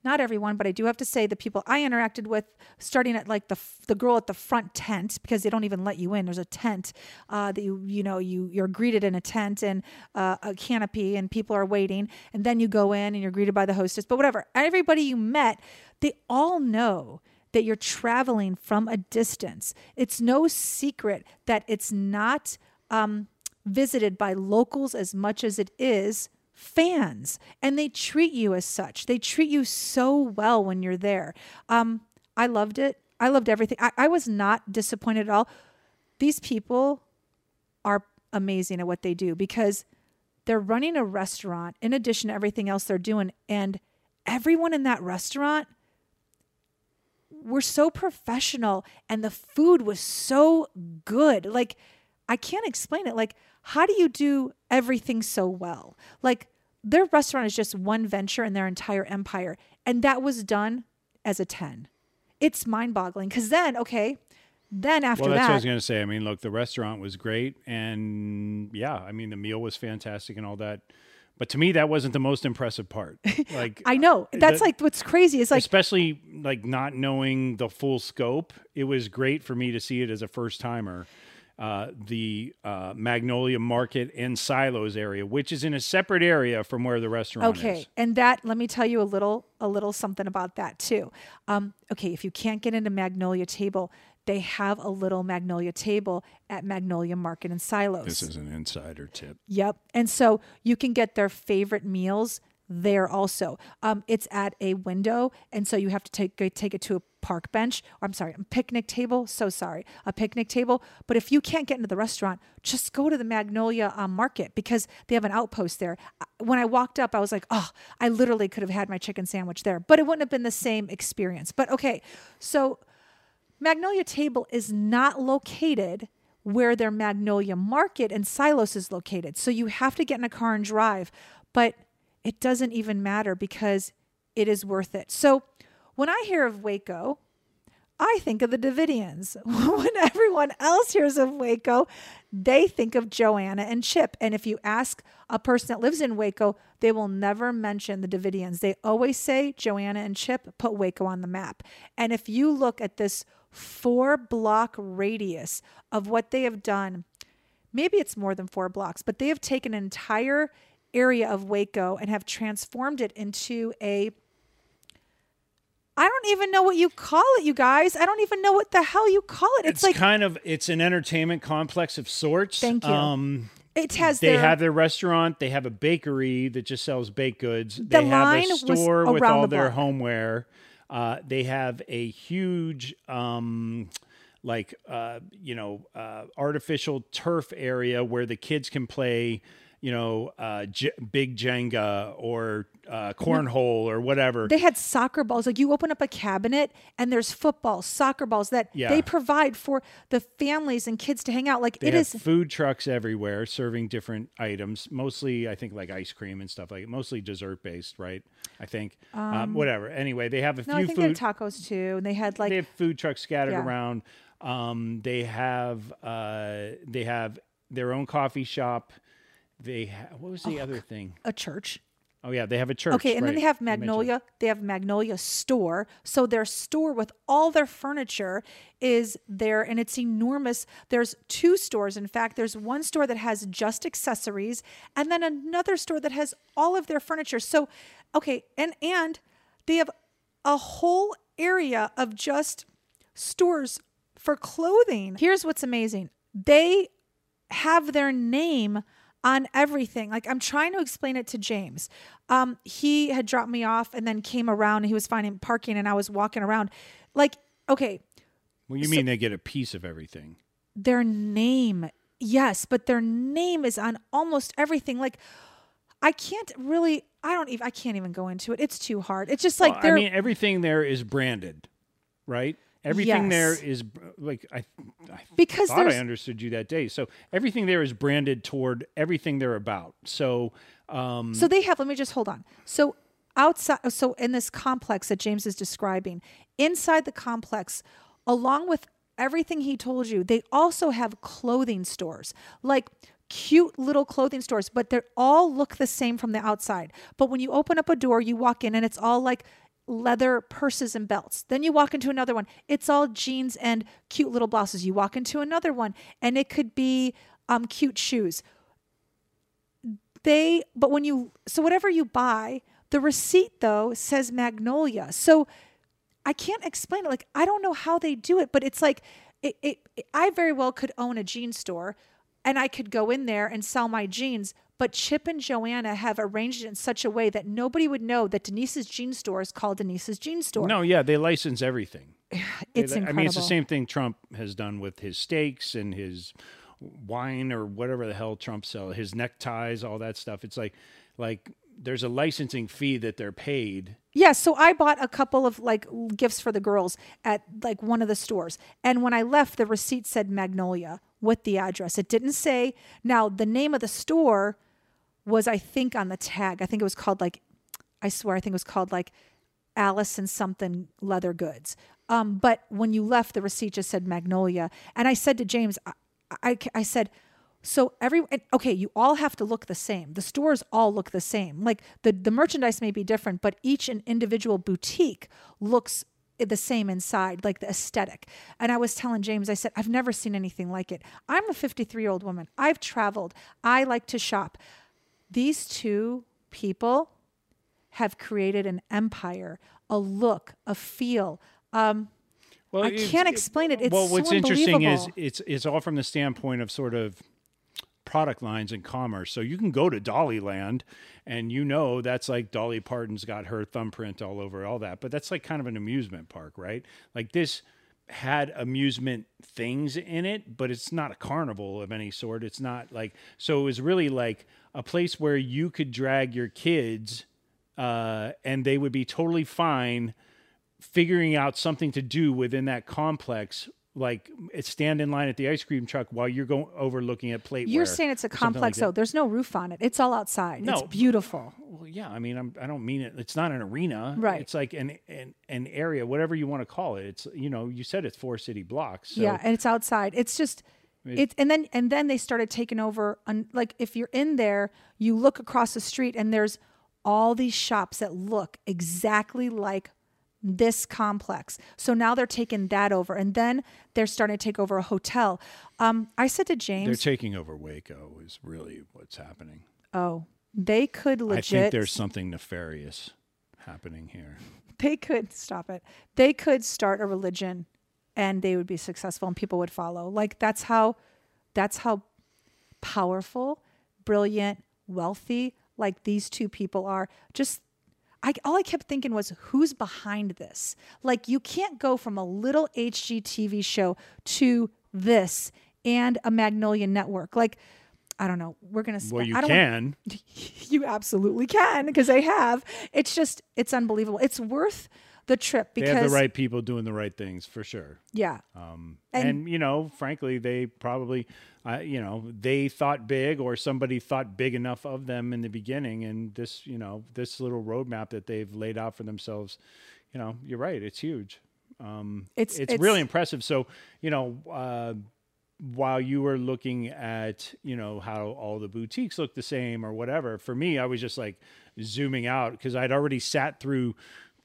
not everyone, but I do have to say the people I interacted with, starting at like the the girl at the front tent because they don't even let you in. There's a tent uh, that you you know you you're greeted in a tent and uh, a canopy, and people are waiting, and then you go in and you're greeted by the hostess. But whatever, everybody you met, they all know that you're traveling from a distance. It's no secret that it's not um, visited by locals as much as it is fans and they treat you as such. They treat you so well when you're there. Um i loved it. I loved everything. I, I was not disappointed at all. These people are amazing at what they do because they're running a restaurant in addition to everything else they're doing and everyone in that restaurant were so professional and the food was so good. Like i can't explain it. Like how do you do everything so well like their restaurant is just one venture in their entire empire and that was done as a 10 it's mind-boggling because then okay then after Well, that's that what I was going to say. I mean, look, the restaurant was great, and yeah, I mean, the meal was fantastic and all that. But to me, that wasn't the most impressive part. Like, i know uh, that's the- like what's crazy is like especially like not knowing the full scope. It was great for me to see it as a first timer. Uh, the uh, Magnolia Market and Silos area, which is in a separate area from where the restaurant Okay, is. Okay, and that let me tell you a little a little something about that too. Um, okay, if you can't get into Magnolia Table, they have a little Magnolia Table at Magnolia Market and Silos. This is an insider tip. Yep, and so you can get their favorite meals there also. Um, it's at a window, and so you have to take take it to a park bench. Or I'm sorry, a picnic table. So sorry, a picnic table. But if you can't get into the restaurant, just go to the Magnolia um, Market because they have an outpost there. When I walked up, I was like, oh, I literally could have had my chicken sandwich there, but it wouldn't have been the same experience. But okay, so Magnolia Table is not located where their Magnolia Market and Silos is located. So you have to get in a car and drive, but it doesn't even matter because it is worth it. So when I hear of Waco, I think of the Davidians. when everyone else hears of Waco, they think of Joanna and Chip. And if you ask a person that lives in Waco, they will never mention the Davidians. They always say Joanna and Chip put Waco on the map. And if you look at this four block radius of what they have done, maybe it's more than four blocks, but they have taken an entire area of Waco and have transformed it into a I don't even know what you call it, you guys. I don't even know what the hell you call it. It's, It's, like kind of it's an entertainment complex of sorts. Thank you. Um, it has they their have their restaurant. They have a bakery that just sells baked goods. The they have a store with all the their block. homeware. Uh, they have a huge, um, like uh, you know, uh, artificial turf area where the kids can play. You know, uh, J- big Jenga or uh, cornhole or whatever. they had soccer balls. Like you open up a cabinet and there's football, soccer balls that Yeah. they provide for the families and kids to hang out. Like They it have is food trucks everywhere serving different items, mostly I think like ice cream and stuff like mostly dessert based, right? I think um, whatever. Anyway, they have a no, I few think they food had tacos too. And they had like they have food trucks scattered Yeah. around. Um, they have uh, they have their own coffee shop. They ha- what was the oh, other thing? a church. Oh yeah, they have a church. Okay, and then they have Magnolia. They have Magnolia store. So their store with all their furniture is there and it's enormous. There's two stores. In fact, there's one store that has just accessories and then another store that has all of their furniture. So okay, and and they have a whole area of just stores for clothing. Here's what's amazing. They have their name on everything. Like I'm trying to explain it to James. Um, he had dropped me off and then came around and he was finding parking and I was walking around. Like, okay, Well, you mean they get a piece of everything? their name, yes, but their name is on almost everything. Like, I can't really. I don't even. I can't even go into it. It's too hard. It's just like Well. I mean, everything there is branded, right? Everything there Yes. is br- like I, I Because thought I understood you that day. So everything there is branded toward everything they're about. So um, So they have, let me just hold on. So outside, so in this complex that James is describing, inside the complex, along with everything he told you, they also have clothing stores, like cute little clothing stores, but they all look the same from the outside. But when you open up a door, you walk in and it's all like leather purses and belts. Then you walk into another one. It's all jeans and cute little blouses. You walk into another one and it could be um, cute shoes they but when you so whatever you buy the receipt though says magnolia so i can't explain it like i don't know how they do it but it's like it, it, it- i very well could own a jean store and i could go in there and sell my jeans but chip and joanna have arranged it in such a way that nobody would know that denise's jean store is called denise's jean store no, yeah, they license everything. it's They- incredible I mean, it's the same thing Trump has done with his steaks and his wine or whatever the hell Trump sells, his neckties, all that stuff. It's like, like there's a licensing fee that they're paid. Yeah, so I bought a couple of like gifts for the girls at like one of the stores. And when I left, the receipt said Magnolia with the address. It didn't say now the name of the store was I think on the tag. I think it was called like I swear I think it was called like Alice and something leather goods. Um, but when you left, the receipt just said Magnolia. And I said to James, I, I, I said, so every okay, you all have to look the same. The stores all look the same. Like the the merchandise may be different, but each an individual boutique looks the same inside, like the aesthetic. And I was telling James, I said, I've never seen anything like it. I'm a 53 year old woman. I've traveled. I like to shop. These two people have created an empire, a look, a feel. Um, Well, I can't explain it. It's well, so what's interesting is it's it's all from the standpoint of sort of product lines in commerce. So you can go to Dollyland and you know that's like Dolly Parton's got her thumbprint all over all that. But that's like kind of an amusement park, right? Like this had amusement things in it, but it's not a carnival of any sort. It's not like so it was really like a place where you could drag your kids uh, and they would be totally fine figuring out something to do within that complex like stand in line at the ice cream truck while you're going over looking at plate You're saying it's a complex though. There's no roof on it. It's all outside. No. It's beautiful. well yeah i mean I'm, i don't mean it it's not an arena Right. it's like an, an an area whatever you want to call it it's you know you said it's four city blocks so yeah, and it's outside. It's just it's and then and then they started taking over on like if you're in there, you look across the street and there's all these shops that look exactly like this complex. So now they're taking that over and then they're starting to take over a hotel. Um I said to James, they're taking over waco is really what's happening "Oh, they could legit i think there's something nefarious happening here they could stop it. They could start a religion and they would be successful and people would follow. Like that's how that's how powerful, brilliant, wealthy like these two people are. Just I all I kept thinking was who's behind this? Like you can't go from a little HGTV show to this and a Magnolia network. Like I don't know. We're gonna. well spend- you I don't can you absolutely can because they have. It's just it's unbelievable. It's worth the trip because they have the right people doing the right things for sure yeah. Um, And- and, you know, frankly, they probably, uh, you know, they thought big, or somebody thought big enough of them in the beginning, and this, you know, this little roadmap that they've laid out for themselves, you know, you're right, it's huge. Um, It's- it's, it's- really impressive. So, you know, uh, while you were looking at, you know, how all the boutiques look the same or whatever, for me, I was just like zooming out because I'd already sat through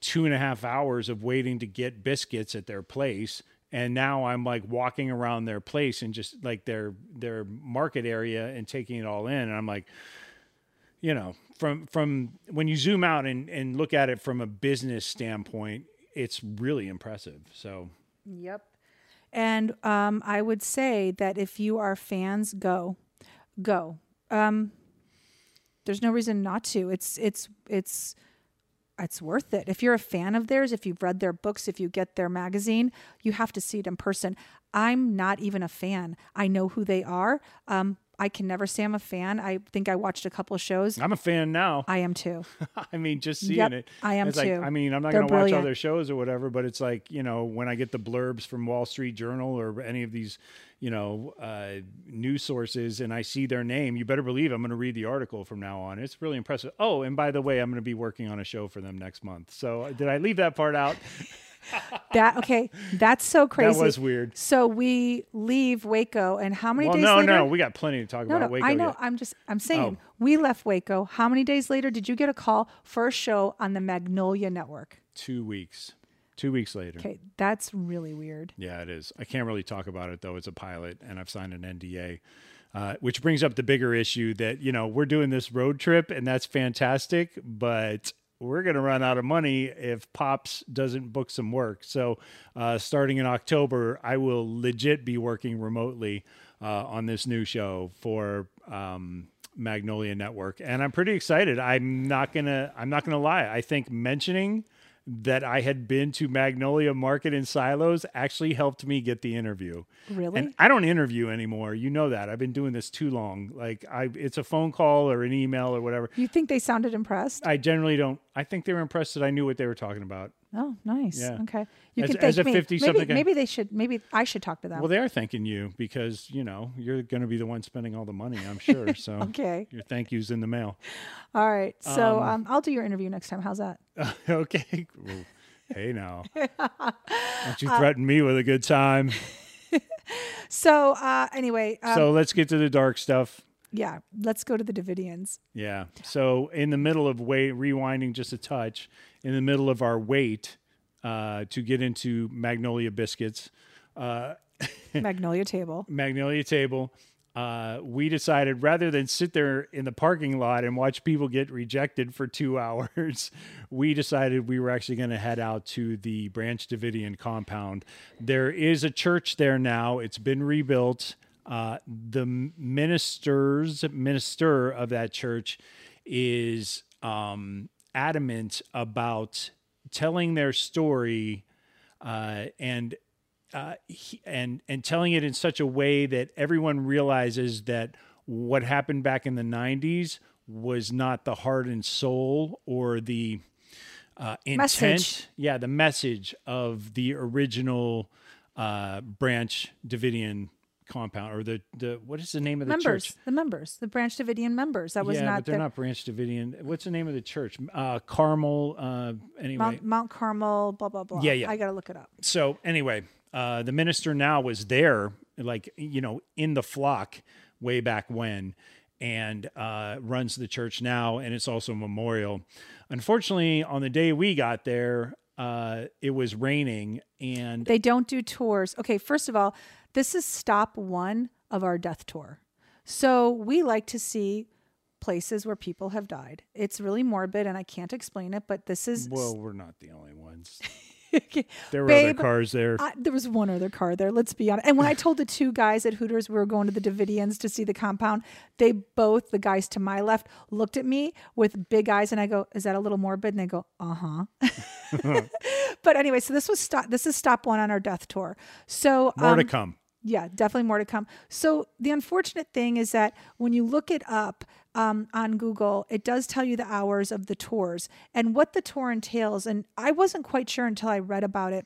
two and a half hours of waiting to get biscuits at their place. And now I'm like walking around their place and just like their their market area and taking it all in. And I'm like, you know, from from when you zoom out and, and look at it from a business standpoint, it's really impressive. So Yep. And um, I would say that if you are fans, go, go. Um, there's no reason not to. It's it's it's it's worth it. If you're a fan of theirs, if you've read their books, if you get their magazine, you have to see it in person. I'm not even a fan. I know who they are. Um, I can never say I'm a fan. I think I watched a couple of shows. I'm a fan now. I am too. I mean, just seeing Yep, it. I am it's like, too. I mean, I'm not going to watch their shows or whatever, but it's like, you know, when I get the blurbs from Wall Street Journal or any of these, you know, uh, news sources and I see their name, you better believe I'm going to read the article from now on. It's really impressive. Oh, and by the way, I'm going to be working on a show for them next month. So did I leave that part out? That okay? That's so crazy. That was weird. So we leave Waco, and how many Well, days no, later? no, we got plenty to talk No, about no, Waco I know. yet. I'm just, I'm saying, Oh. we left Waco. How many days later did you get a call for a show on the Magnolia Network? Two weeks. Two weeks later. Okay, that's really weird. Yeah, it is. I can't really talk about it though. It's a pilot, and I've signed an NDA. Uh, which brings up the bigger issue that you know we're doing this road trip, and that's fantastic, but we're going to run out of money if Pops doesn't book some work. So, uh, starting in October, I will legit be working remotely uh, on this new show for um, Magnolia Network, and I'm pretty excited. I'm not gonna. I'm not gonna lie. I think mentioning that I had been to Magnolia Market in Silos actually helped me get the interview. Really? And I don't interview anymore. You know that. I've been doing this too long. Like I it's a phone call or an email or whatever. You think they sounded impressed? I generally don't. I think they were impressed that I knew what they were talking about. Oh, nice. Yeah. Okay. You As- can as thank a me. 50-something maybe, guy- maybe they should. Maybe I should talk to them. Well, they are thanking you because, you know, you're going to be the one spending all the money, I'm sure. So Okay. your thank yous in the mail. All right. So um, I'll do your interview next time. How's that? okay. Well, hey now. Don't Uh, you threaten me with a good time. So uh, anyway, um, so let's get to the dark stuff. yeah, let's go to the Davidians. Yeah. So in the middle of wait, rewinding just a touch, in the middle of our wait uh, to get into Magnolia biscuits, Magnolia Table. Magnolia table, uh, we decided rather than sit there in the parking lot and watch people get rejected for two hours, we decided we were actually going to head out to the Branch Davidian compound. There is a church there now. It's been rebuilt. uh, the ministers minister of that church is um, adamant about telling their story uh, and uh, he, and and telling it in such a way that everyone realizes that what happened back in the 90s was not the heart and soul or the uh, intent Message. yeah the message of the original uh, branch davidian compound or the the what is the name of the members, church the members, the Branch Davidian members. That was yeah, not but they're the not Branch Davidian. What's the name of the church? Uh, Carmel. Uh, anyway, Mount, Mount Carmel. Blah blah blah. Yeah, yeah. I gotta look it up. so anyway, uh, the minister now was there, like you know, in the flock way back when, and uh, runs the church now, and it's also a memorial. Unfortunately, on the day we got there, uh, it was raining, and They don't do tours. Okay, first of all, this is stop one of our death tour. So we like to see places where people have died. It's really morbid and I can't explain it, but this is well, we're not the only ones. Okay. There were Babe, other cars there. I, there was one other car there. Let's be honest. And when I told the two guys at Hooters we were going to the Davidians to see the compound, they both, the guys to my left, looked at me with big eyes, and I go, "Is that a little morbid?" And they go, "Uh huh." but anyway, so this was stop. This is stop one on our death tour. So More to um, come. yeah, definitely more to come. So the unfortunate thing is that when you look it up um, on Google, it does tell you the hours of the tours and what the tour entails. And I wasn't quite sure until I read about it.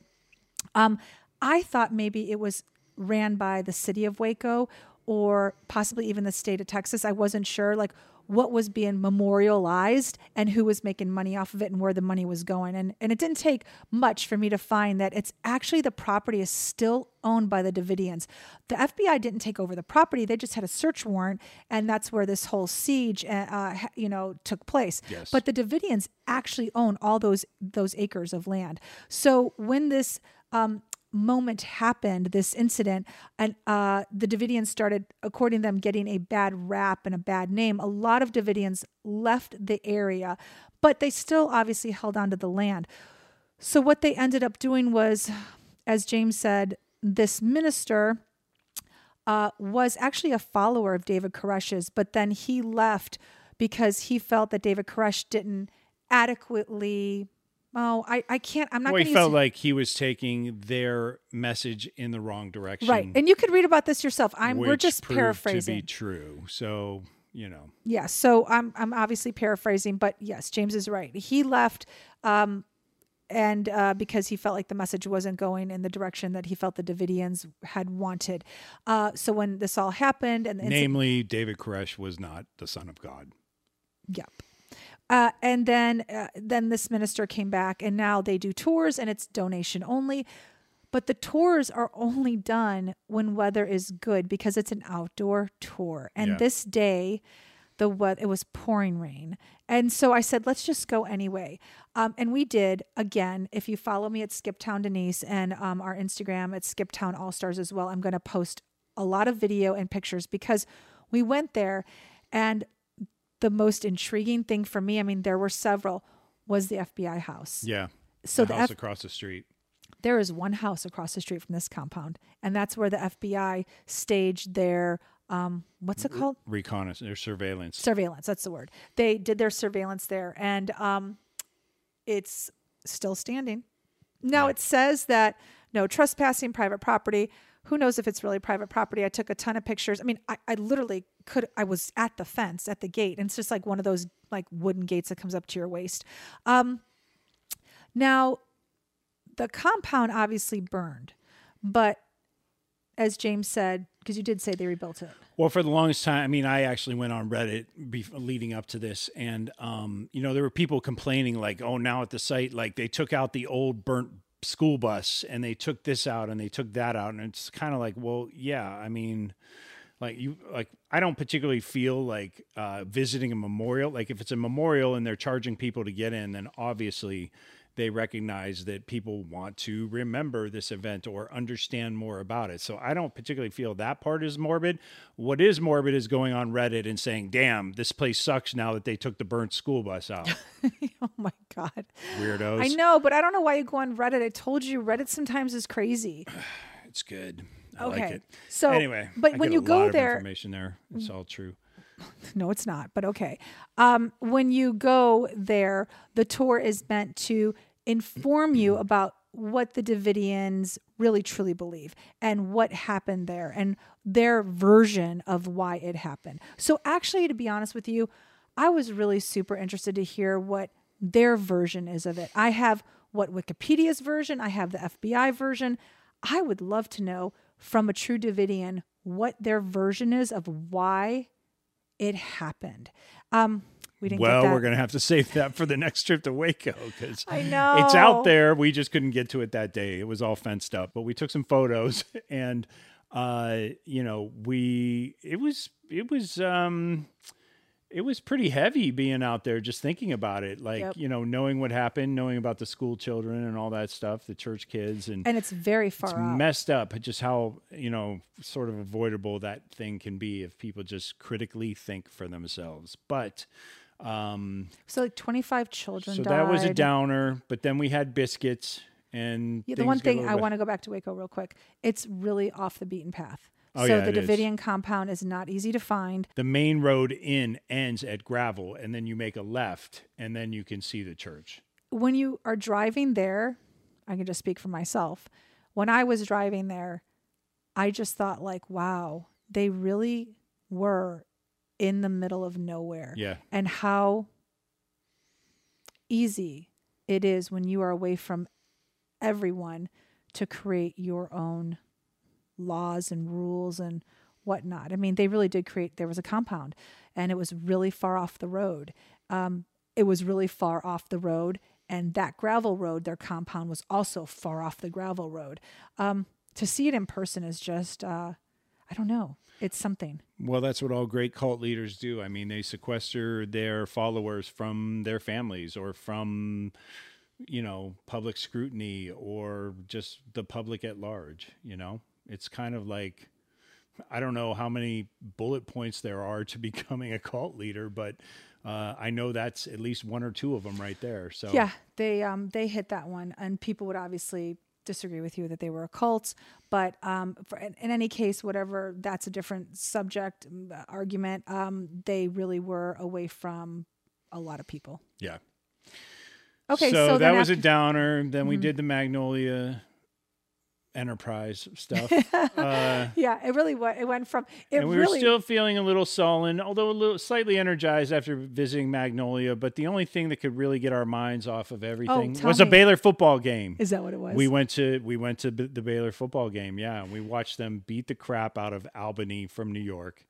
Um, I thought maybe it was ran by the city of Waco or possibly even the state of Texas. I wasn't sure like what was being memorialized and who was making money off of it and where the money was going. And and it didn't take much for me to find that it's actually the property is still owned by the Davidians. The FBI didn't take over the property; they just had a search warrant, and that's where this whole siege, uh, uh, you know, took place. Yes. But the Davidians actually own all those those acres of land. So when this um, moment happened, this incident, and uh, the Davidians started, according to them, getting a bad rap and a bad name. A lot of Davidians left the area, but they still obviously held on to the land. So what they ended up doing was, as James said, this minister uh, was actually a follower of David Koresh's, but then he left because he felt that David Koresh didn't adequately. Oh, I, I can't. I'm not Well, he to use felt like he was taking their message in the wrong direction. right, and you could read about this yourself. I'm we're just paraphrasing. to be true. So you know, Yeah, so I'm I'm obviously paraphrasing, but yes, James is right. He left um and uh, because he felt like the message wasn't going in the direction that he felt the Davidians had wanted. Uh, so when this all happened, and namely, David Koresh was not the son of God. Yep. Uh, and then uh, then this minister came back, and now they do tours, and it's donation only. But the tours are only done when weather is good because it's an outdoor tour. And Yeah. this day, the weather it was pouring rain, and so I said, let's just go anyway. Um, and we did. Again, if you follow me at Skiptown Denise and um, our Instagram at Skiptown All Stars as well, I'm going to post a lot of video and pictures because we went there, and the most intriguing thing for me, I mean, there were several, was the FBI house. Yeah. So the the house F- across the street. there is one house across the street from this compound, and that's where the FBI staged their um, what's it called? Reconnaissance or surveillance. Surveillance. That's the word. They did their surveillance there, and um, it's still standing. Now it says that no trespassing private property. Who knows if it's really private property? I took a ton of pictures. I mean, I, I literally could. I was at the fence at the gate, and it's just like one of those like wooden gates that comes up to your waist. Um, now, the compound obviously burned, but as James said, because you did say they rebuilt it. Well, for the longest time, I mean, I actually went on Reddit bef- leading up to this, and um, you know, there were people complaining like, "Oh, now at the site, like they took out the old burnt school bus and they took this out and they took that out," and it's kind of like, well, yeah, I mean, like you, like I don't particularly feel like uh, visiting a memorial. Like if it's a memorial and they're charging people to get in, then obviously they recognize that people want to remember this event or understand more about it. So I don't particularly feel that part is morbid. What is morbid is going on Reddit and saying, "Damn, this place sucks now that they took the burnt school bus out." oh my god. Weirdos. I know, but I don't know why you go on Reddit. I told you Reddit sometimes is crazy. It's good. I like Okay. it. So, anyway, but I when you go there- information there. It's all true. no, it's not, but okay. Um, when you go there, the tour is meant to inform you about what the Davidians really truly believe and what happened there and their version of why it happened. So, actually, to be honest with you, I was really super interested to hear what their version is of it. I have what Wikipedia's version, I have the FBI version. I would love to know from a true Davidian what their version is of why it happened. Um, we didn't Well, get that. we're gonna have to save that for the next trip to Waco because I know. it's out there. We just couldn't get to it that day. It was all fenced up, but we took some photos, and uh, you know, we it was it was um, it was pretty heavy being out there just thinking about it, like Yep. you know, knowing what happened, knowing about the school children and all that stuff, the church kids, and and it's very far it's out. messed up just how you know sort of avoidable that thing can be if people just critically think for themselves but um so like 25 children so died. that was a downer but then we had biscuits and Yeah, the one thing I want to go back to Waco real quick. It's really off the beaten path. Oh, so yeah, the it is. Davidian compound is not easy to find. the main road in ends at gravel and then you make a left and then you can see the church When you are driving there, I can just speak for myself. When I was driving there, I just thought like, wow, they really were in the middle of nowhere. yeah and how easy it is when you are away from everyone to create your own laws and rules and whatnot. I mean, they really did create, there was a compound and it was really far off the road. Um, it was really far off the road. And that gravel road, their compound was also far off the gravel road. Um, to see it in person is just, uh, I don't know, it's something. Well, that's what all great cult leaders do. I mean, they sequester their followers from their families or from, you know, public scrutiny or just the public at large. You know, it's kind of like, I don't know how many bullet points there are to becoming a cult leader, but uh, I know that's at least one or two of them right there. So, Yeah, they um they hit that one, and people would obviously disagree with you that they were a cult, But um, for, in, in any case, whatever, that's a different subject mm, uh, argument. Um, they really were away from a lot of people. yeah. Okay, so, so, that then was a after- Mm-hmm. downer. Then we did the Magnolia Enterprise stuff. uh, yeah, it really went. It went from it and we really were still feeling a little sullen, although a little slightly energized after visiting Magnolia. But the only thing that could really get our minds off of everything Oh, was a. Baylor football game. is that what it was? We went to we went to b- the Baylor football game, yeah, and we watched them beat the crap out of Albany from New York.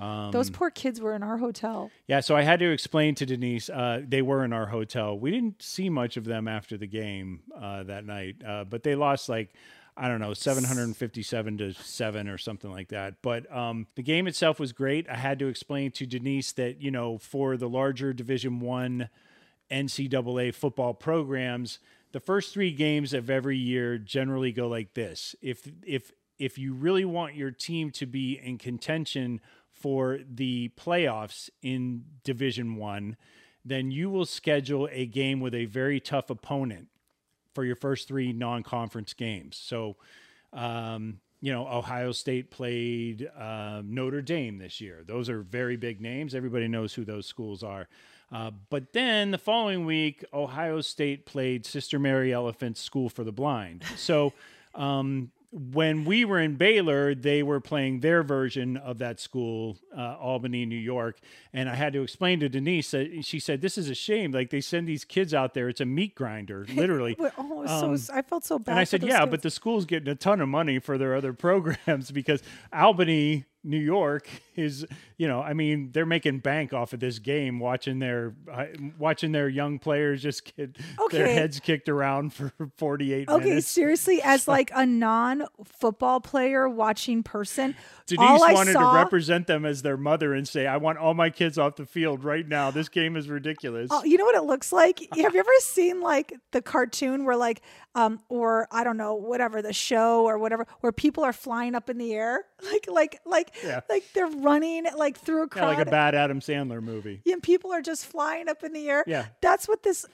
Um, Those poor kids were in our hotel. Yeah, so I had to explain to Denise. Uh, they were in our hotel. We didn't see much of them after the game uh, that night, uh, but they lost like I don't know, seven hundred and fifty-seven to seven or something like that. But um, the game itself was great. I had to explain to Denise that you know for the larger Division One NCAA football programs, the first three games of every year generally go like this. If if if you really want your team to be in contention for the playoffs in Division One, then you will schedule a game with a very tough opponent for your first three non-conference games. So, um, you know, Ohio State played um, Notre Dame this year. Those are very big names. Everybody knows who those schools are. Uh, but then the following week, Ohio State played Sister Mary Elephant School for the Blind. So, um, when we were in Baylor, they were playing their version of that school, uh, Albany, New York. And I had to explain to Denise that she said, This is a shame. Like they send these kids out there, it's a meat grinder, literally. Oh, Um, so I felt so bad. And I said, yeah, kids. but the school's getting a ton of money for their other programs because Albany, New York is, you know, I mean, they're making bank off of this game, watching their uh, watching their young players just get their heads kicked around for 48 Okay, minutes. seriously, as like a non-football player watching person, Denise all I wanted saw, to represent them as their mother and say, I want all my kids off the field right now. This game is ridiculous. Oh, you know what it looks like? Have you ever seen like the cartoon where like um or I don't know, whatever, the show or whatever where people are flying up in the air? Like like like Yeah. like they're running like through a Yeah, crowd. like a bad Adam Sandler movie. and people are just flying up in the air. Yeah. That's what this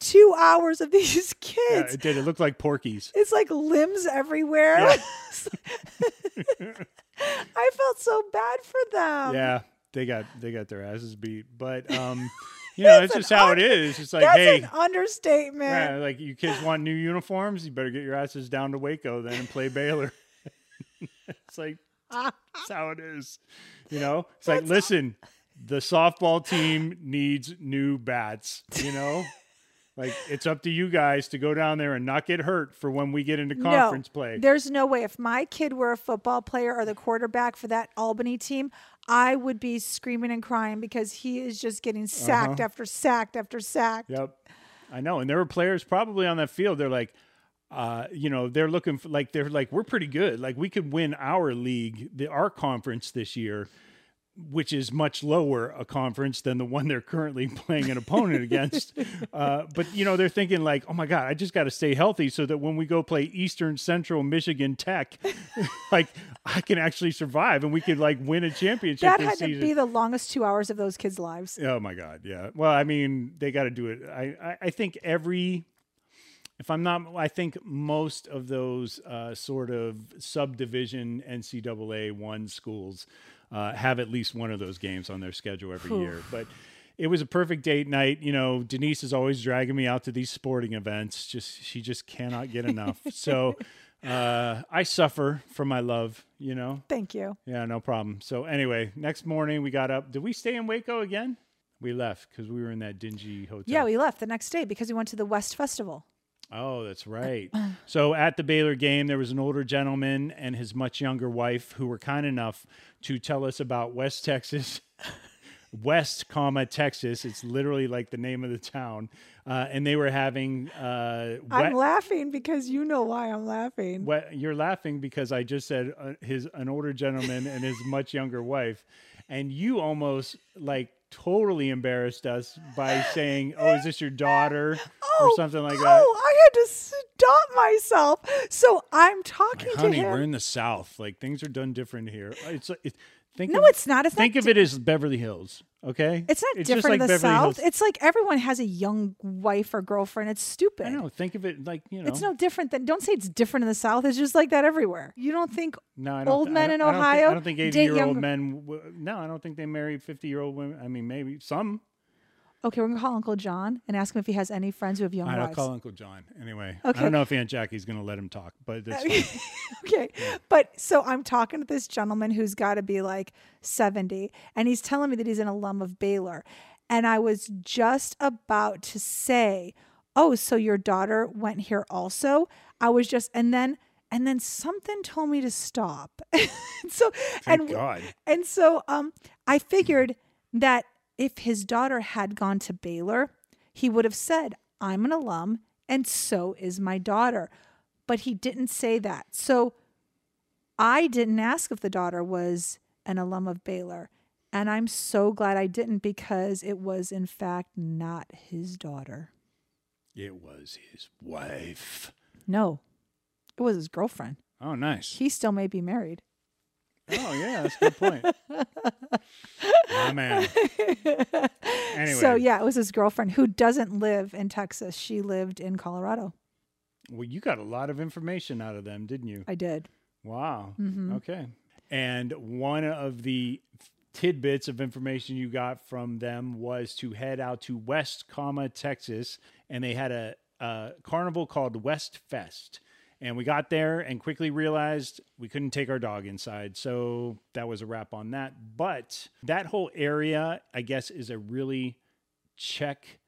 two hours of these Yeah, kids. it did. It looked like Porky's. it's like limbs everywhere. Yeah. I felt so bad for them. yeah, they got they got their asses beat. But um, you know, it's just how un- it is. It's like, That's hey, an understatement. yeah, like you kids want new uniforms, you better get your asses down to Waco then and play Baylor. it's like that's how it is. You know, it's like listen, the softball team needs new bats. You know. Like it's up to you guys to go down there and not get hurt for when we get into conference no, play. There's no way. If my kid were a football player or the quarterback for that Albany team, I would be screaming and crying because he is just getting sacked uh-huh. after sacked after sacked. Yep. I know. And there were players probably on that field. They're like, uh, you know, they're looking for like they're like, we're pretty good. Like we could win our league, the our conference this year, which is much lower a conference than the one they're currently playing an opponent against. Uh, but you know, they're thinking like, oh my God, I just got to stay healthy so that when we go play Eastern Central Michigan Tech, like I can actually survive and we could like win a championship That had to be the longest two hours of those kids' lives. Oh my God, yeah. Well, I mean, they got to do it. I, I, I think every, if I'm not, I think most of those uh, sort of subdivision NCAA one schools uh, have at least one of those games on their schedule every year. But it was a perfect date night. You know, Denise is always dragging me out to these sporting events. Just she just cannot get enough. so uh, I suffer for my love. You know. Thank you. Yeah, no problem. So anyway, next morning we got up. Did we stay in Waco again? We left because we were in that dingy hotel. Yeah, we left the next day because we went to the West Festival. Oh, that's right. so at the Baylor game, there was an older gentleman and his much younger wife who were kind enough to tell us about West Texas. West, comma Texas. It's literally like the name of the town, uh, and they were having. Uh, I'm laughing because you know why I'm laughing. What you're laughing because I just said uh, his an older gentleman and his much younger wife, and you almost like totally embarrassed us by saying, "Oh, is this your daughter?" or oh, something like that. Oh, I had to stop myself. So I'm talking to Honey, him. we're in the South. Like things are done different here. It's it, think No, of, it's not. It's think not of it as Beverly Hills. Okay, It's not just different like in the Beverly South. Hills. It's like everyone has a young wife or girlfriend. It's stupid. I know. Think of it like you know. It's no different than. Don't say it's different in the South. It's just like that everywhere. You don't think No, don't, old men in I don't think- Ohio I don't think eighty-year-old men. w- No, I don't think they marry fifty-year-old women. I mean, maybe some. Okay, we're gonna call Uncle John and ask him if he has any friends who have young All right, I'll wives. call Uncle John. Anyway, Okay. I don't know if Aunt Jackie's going to let him talk, but that's okay. But so I'm talking to this gentleman who's got to be like 70, and he's telling me that he's an alum of Baylor. And I was just about to say, Oh, so your daughter went here also? I was just, and then, and then something told me to stop. so, Thank and, God. and so, um, I figured that if his daughter had gone to Baylor, he would have said, I'm an alum and so is my daughter. But he didn't say that. So I didn't ask if the daughter was an alum of Baylor. And I'm so glad I didn't because it was, in fact, not his daughter. It was his wife. No, it was his girlfriend. Oh, nice. He still may be married. Oh, yeah, that's a good point. oh, man. Anyway, So, yeah, it was his girlfriend who doesn't live in Texas. She lived in Colorado. well, you got a lot of information out of them, didn't you? I did. Wow. Mm-hmm. Okay. And one of the tidbits of information you got from them was to head out to West, comma Texas, and they had a, a carnival called West Fest. And we got there and quickly realized we couldn't take our dog inside. So that was a wrap on that. But that whole area, I guess, is a really Czech,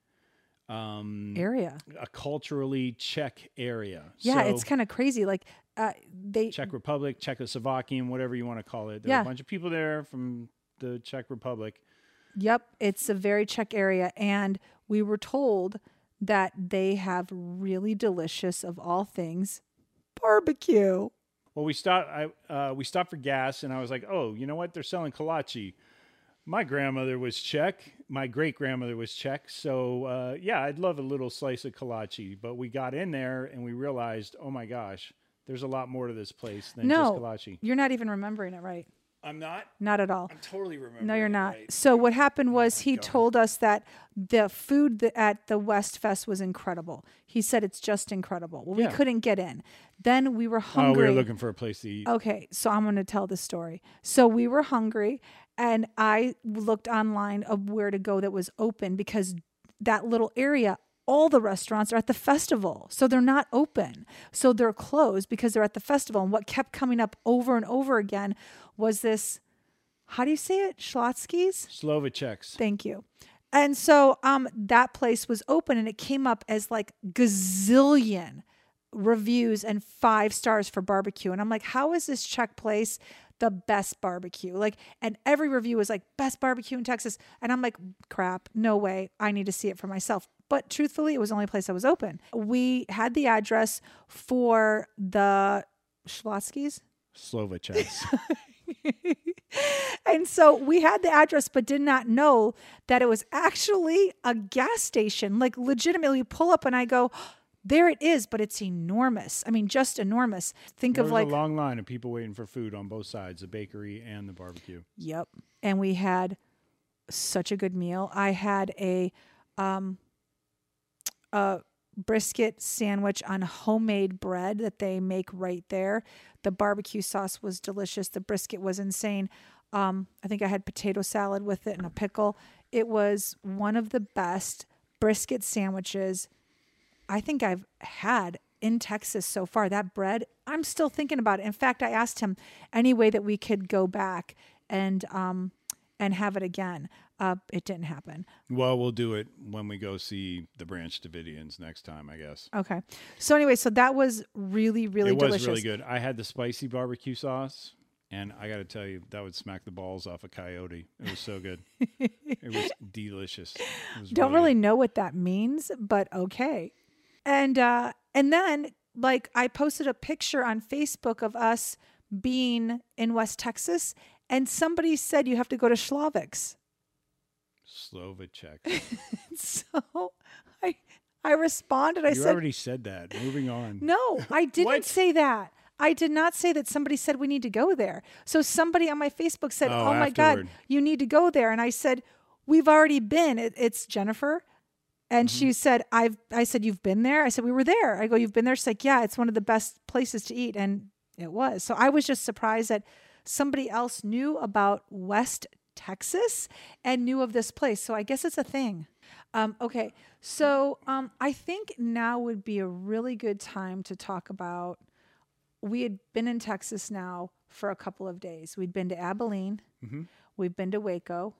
um, Area. a culturally Czech area. Yeah, So- it's kind of crazy. Like, uh, they, Czech Republic, Czechoslovakian, whatever you want to call it. There are Yeah. a bunch of people there from the Czech Republic. Yep, it's a very Czech area, and we were told that they have really delicious, of all things, barbecue. Well, we stopped. I uh, we stopped for gas, and I was like, "Oh, you know what? They're selling kolache." My grandmother was Czech. My great grandmother was Czech. So uh, yeah, I'd love a little slice of kolache. But we got in there and we realized, oh my gosh, there's a lot more to this place than just No, kolache. you're not even remembering it right. I'm not. Not at all. I'm totally remembering. No, you're not. right. So what happened was oh he God. told us that the food at the West Fest was incredible. He said it's just incredible. Well, Yeah. we couldn't get in. Then we were hungry. Oh, we were looking for a place to eat. Okay, so I'm going to tell the story. So we were hungry, and I looked online of where to go that was open because that little area, all the restaurants are at the festival. So they're not open. So they're closed because they're at the festival. And what kept coming up over and over again was this how do you say it? Schlotsky's? Slovaceks. Thank you. And so um that place was open and it came up as like gazillion reviews and five stars for barbecue. And I'm like, how is this Czech place the best barbecue? Like, and every review was like, best barbecue in Texas. And I'm like, crap, no way. I need to see it for myself. But truthfully, it was the only place that was open. We had the address for the Schlotsky's. Slovaceks. And so we had the address, but did not know that it was actually a gas station. Like, legitimately, pull up and I go, there it is, but it's enormous. I mean, just enormous. Think there of like, a long line of people waiting for food on both sides, the bakery and the barbecue. yep. And we had such a good meal. I had a, um, a brisket sandwich on homemade bread that they make right there. The barbecue sauce was delicious. The brisket was insane. Um, I think I had potato salad with it and a pickle. It was one of the best brisket sandwiches I think I've had in Texas so far. That bread, I'm still thinking about it. In fact, I asked him any way that we could go back and um and have it again. Uh, it didn't happen. Well, we'll do it when we go see the Branch Davidians next time, I guess. Okay. So anyway, so that was really, really it was delicious. really good. I had the spicy barbecue sauce, and I got to tell you, that would smack the balls off a coyote. It was so good. it was delicious. It was Don't really good. know what that means, but okay. And uh and then like I posted a picture on Facebook of us being in West Texas and somebody said you have to go to Slavics. Slovacek. So I I responded. I you said, already said that. Moving on. "No, I didn't say that. I did not say that somebody said we need to go there." So somebody on my Facebook said, Oh, "Oh, my god, you need to go there." And I said, "We've already been. It, it's Jennifer." And Mm-hmm. she said, "I've." I said, "You've been there." I said, "We were there." I go, "You've been there?" She's like, "Yeah, it's one of the best places to eat," and it was. So I was just surprised that somebody else knew about West Texas and knew of this place. So I guess it's a thing. Um, okay, so um, I think now would be a really good time to talk about. We had been in Texas now for a couple of days. We'd been to Abilene. We've been to Waco.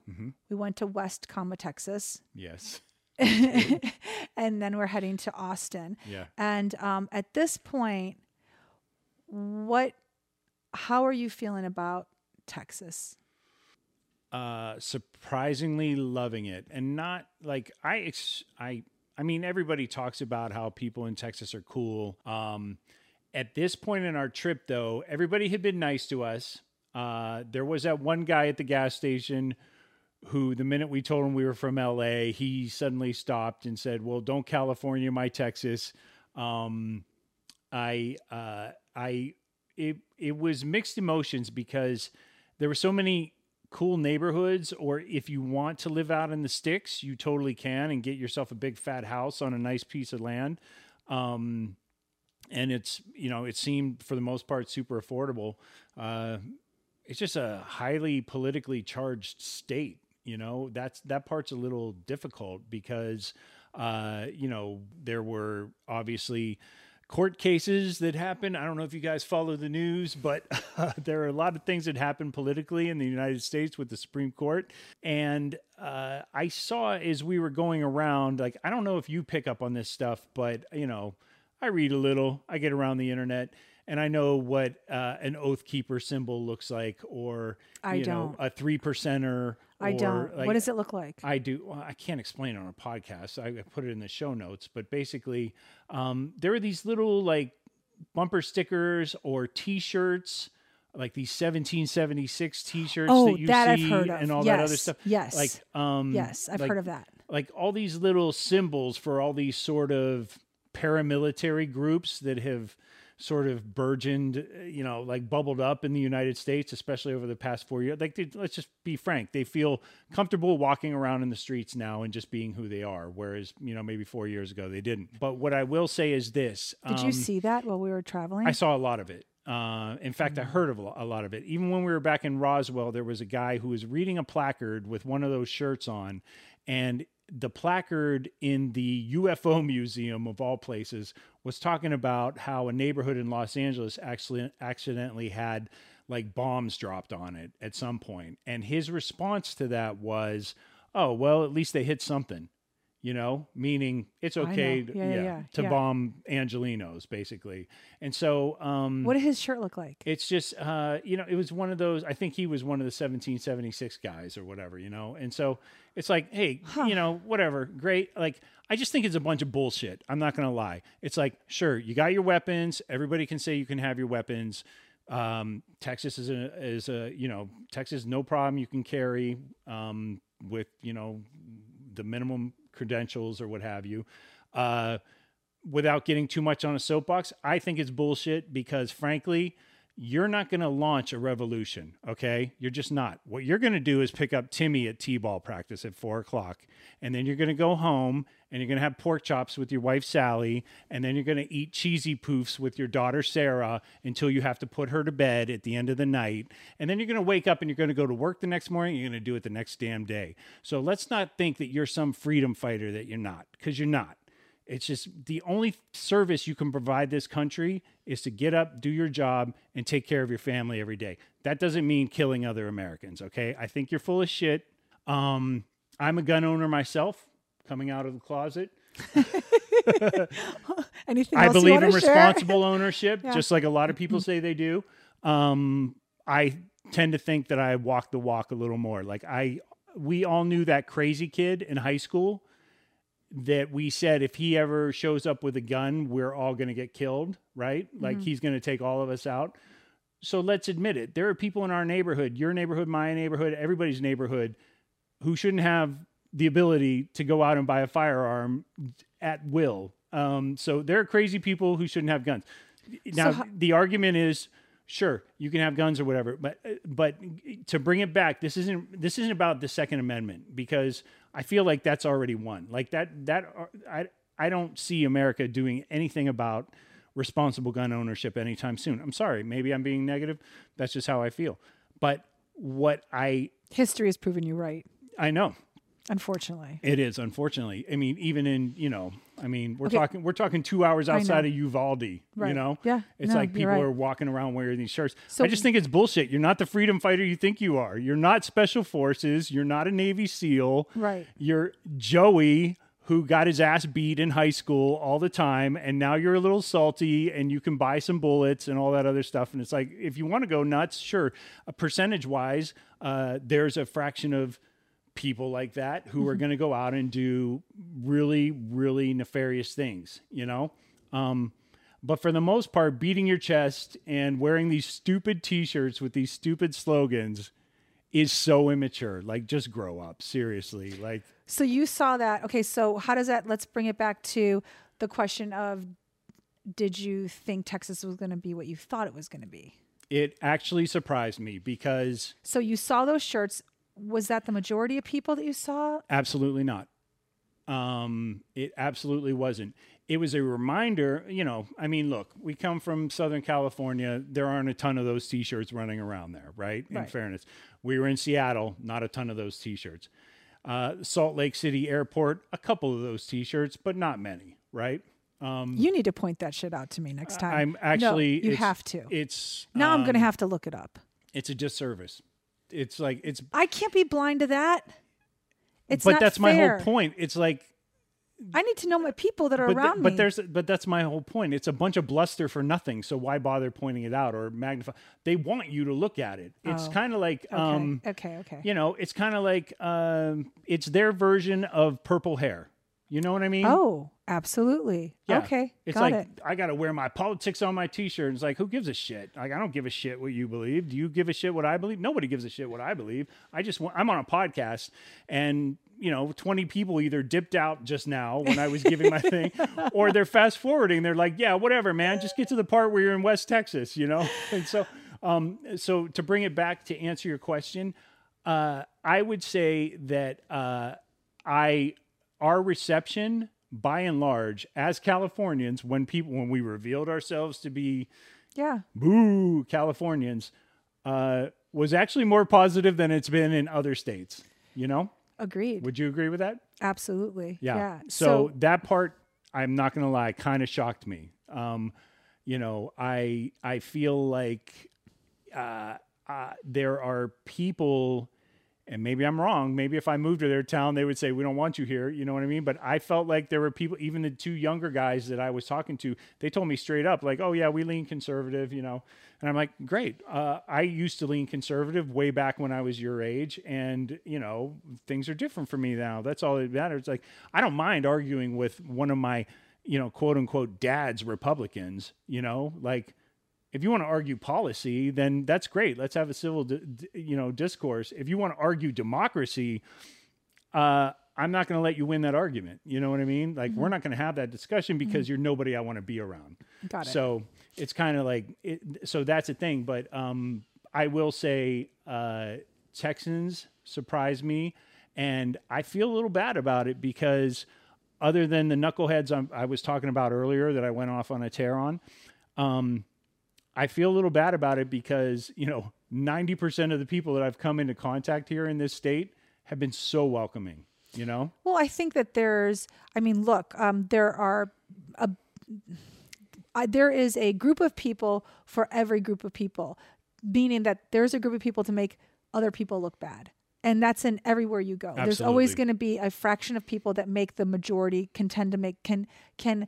We went to West Comma, Texas, Yes. and then we're heading to Austin. Yeah. And um, at this point, what? How are you feeling about Texas? Uh, surprisingly loving it, and not like I, ex- I, I mean, everybody talks about how people in Texas are cool. Um, at this point in our trip, though, everybody had been nice to us. Uh, there was that one guy at the gas station who, the minute we told him we were from LA, he suddenly stopped and said, "Well, don't California my Texas." Um, I, uh, I, it, it was mixed emotions because there were so many cool neighborhoods or if you want to live out in the sticks you totally can and get yourself a big fat house on a nice piece of land. Um, and it's you know it seemed for the most part super affordable. Uh, it's just a highly politically charged state you know? That's that part's a little difficult because uh, you know there were obviously court cases that happen. I don't know if you guys follow the news, but uh, there are a lot of things that happen politically in the United States with the Supreme Court. And uh, I saw as we were going around, like, I don't know if you pick up on this stuff, but, you know, I read a little, I get around the internet. And I know what uh, an oath keeper symbol looks like, or I you know, don't. a three percenter. I don't. like, what does it look like? I do. Well, I can't explain it on a podcast. I I put it in the show notes, but basically, um, there are these little like bumper stickers or T-shirts, like these 1776 T-shirts Oh, that you that I've see heard of. and all that other stuff. yes. like um, yes, I've like- heard of that. Like all these little symbols for all these sort of paramilitary groups that have sort of burgeoned, uh, you know, like bubbled up in the United States, especially over the past four years. Like, they, let's just be frank, they feel comfortable walking around in the streets now and just being who they are, whereas you know maybe four years ago they didn't. But what I will say is this: Did you um, see that while we were traveling? I saw a lot of it. Uh, in fact, I heard of a lot of it. Even when we were back in Roswell, there was a guy who was reading a placard with one of those shirts on, and the placard in the UFO museum of all places was talking about how a neighborhood in Los Angeles actually accidentally had like bombs dropped on it at some point. And his response to that was, "Oh, well, at least they hit something." You know, meaning it's okay to, Yeah, yeah, yeah, to bomb Angelenos basically. And so um what did his shirt look like? it's just uh you know it was one of those i think he was one of the 1776 guys or whatever you know? And so it's like hey you know whatever great. Like i just think it's a bunch of bullshit. I'm not gonna lie. It's like sure you got your weapons. Everybody can say you can have your weapons. Um texas is a is a you know texas no problem you can carry um with you know the minimum credentials or what have you uh without getting too much on a soapbox, I think it's bullshit because frankly, you're not going to launch a revolution. Okay. You're just not. What you're going to do is pick up Timmy at T ball practice at four o'clock. And then you're going to go home and you're going to have pork chops with your wife, Sally. And then you're going to eat cheesy poofs with your daughter, Sarah, until you have to put her to bed at the end of the night. And then you're going to wake up and you're going to go to work the next morning. You're going to do it the next damn day. So let's not think that you're some freedom fighter that you're not, because you're not. It's just the only service you can provide this country is to get up, do your job, and take care of your family every day. That doesn't mean killing other Americans, okay? I think you're full of shit. Um, I'm a gun owner myself, coming out of the closet. Anything I believe in responsible ownership, Yeah. just like a lot of people say they do. Um, I tend to think that I walk the walk a little more. Like I, we all knew that crazy kid in high school that we said if he ever shows up with a gun, we're all going to get killed, right? Like Mm-hmm. he's going to take all of us out. So let's admit it. There are people in our neighborhood, your neighborhood, my neighborhood, everybody's neighborhood, who shouldn't have the ability to go out and buy a firearm at will. Um, so there are crazy people who shouldn't have guns. Now ho- the argument is, sure, you can have guns or whatever, but but to bring it back, this isn't this isn't about the Second Amendment because I feel like that's already won. Like that that uh, I I don't see America doing anything about responsible gun ownership anytime soon. I'm sorry, maybe I'm being negative. That's just how I feel. But what I History has proven you right, I know unfortunately. it is unfortunately. I mean, even in you know, I mean, we're Okay. talking we're talking two hours outside of Uvalde. You know, Yeah. It's No, like people right. are walking around wearing these shirts. So- I just think it's bullshit. You're not the freedom fighter you think you are. You're not special forces. You're not a Navy SEAL. Right. You're Joey. Who got his ass beat in high school all the time, and now you're a little salty, and you can buy some bullets and all that other stuff. And it's like, if you want to go nuts, sure. Uh, percentage wise, uh, there's a fraction of people like that who are going to go out and do really, really nefarious things, you know? Um, but for the most part, beating your chest and wearing these stupid t shirts with these stupid slogans is so immature. Like, just grow up, seriously. Like, So you saw that. Okay, so how does that let's bring it back to the question of did you think Texas was going to be what you thought it was going to be? it actually surprised me because So you saw those shirts. Was that the majority of people that you saw? Absolutely not. Um, it absolutely wasn't. It was a reminder, you know, I mean, look, we come from Southern California. There aren't a ton of those t shirts running around there, right? In Right. fairness, we were in Seattle, not a ton of those t shirts. Uh, Salt Lake City Airport, a couple of those t shirts, but not many, right? You need to point that shit out to me next time. I'm actually. No, you have to. It's now I'm going to um, have to look it up. It's a disservice. It's like it's, I can't be blind to that. It's but that's my whole point. It's like I need to know my people that are but, th- around but me. there's but that's my whole point. It's a bunch of bluster for nothing so why bother pointing it out or magnify? They want you to look at it. It's Oh, kind of like okay, um okay, okay. you know it's kind of like um it's their version of purple hair. You know what i mean? Oh, Absolutely. Yeah. Okay. It's got like it. I got to wear my politics on my t-shirt. It's like who gives a shit? Like I don't give a shit what you believe. Do you give a shit what I believe? Nobody gives a shit what I believe. I just want, I'm on a podcast and you know 20 people either dipped out just now when I was giving my thing or they're fast forwarding. They're like, "Yeah, whatever, man. Just get to the part where you're in West Texas, you know?" And so um so to bring it back to answer your question, uh I would say that uh I our reception by and large as Californians when people when we revealed ourselves to be Yeah. boo Californians uh, was actually more positive than it's been in other states. You know, Agreed. would you agree with that? Absolutely. Yeah. Yeah. So, that part, I'm not gonna lie, kind of shocked me. Um, you know, I I feel like uh, uh, there are people, and maybe I'm wrong. Maybe if I moved to their town, they would say we don't want you here. You know what I mean? But I felt like there were people, even the two younger guys that I was talking to, they told me straight up, like, "Oh yeah, we lean conservative," you know. And I'm like, "Great. Uh, I used to lean conservative way back when I was your age, and you know, things are different for me now. That's all that matters. Like, I don't mind arguing with one of my, you know, quote unquote dads Republicans. You know, like." If you want to argue policy, then that's great. Let's have a civil, you know, discourse. If you want to argue democracy, uh, I'm not going to let you win that argument. You know what I mean? Like we're not going to have that discussion because you're nobody I want to be around. Got it. So it's kind of like, it, so that's a thing. But um, I will say, uh, Texans surprised me, and I feel a little bad about it because other than the knuckleheads I'm, I was talking about earlier that I went off on a tear on, um, I feel a little bad about it because, you know, 90% of the people that I've come into contact here in this state have been so welcoming, you know? Well, I think that there's, I mean, look, um, there are, a, I, there is a group of people for every group of people, meaning that there's a group of people to make other people look bad. And that's in everywhere you go. There's always going to be a fraction of people that make the majority, can tend to make, can, can,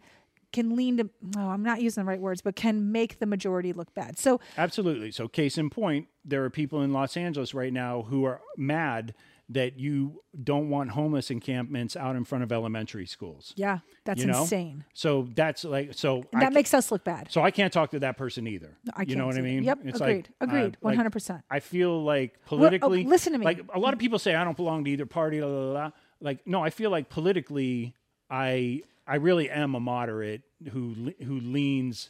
can lean to, oh, I'm not using the right words, but can make the majority look bad. So Absolutely. So, case in point, there are people in Los Angeles right now who are mad that you don't want homeless encampments out in front of elementary schools. yeah, that's you know? insane. So that's like so. That makes us look bad. so I can't talk to that person either. I you know what I mean? Yep, It's agreed, like, uh, agreed, like, 100%. I feel like oh, politically, listen to me. Like a lot of people say, I don't belong to either party. La, la, la, la. Like no, I feel like politically, I I really am a moderate who who leans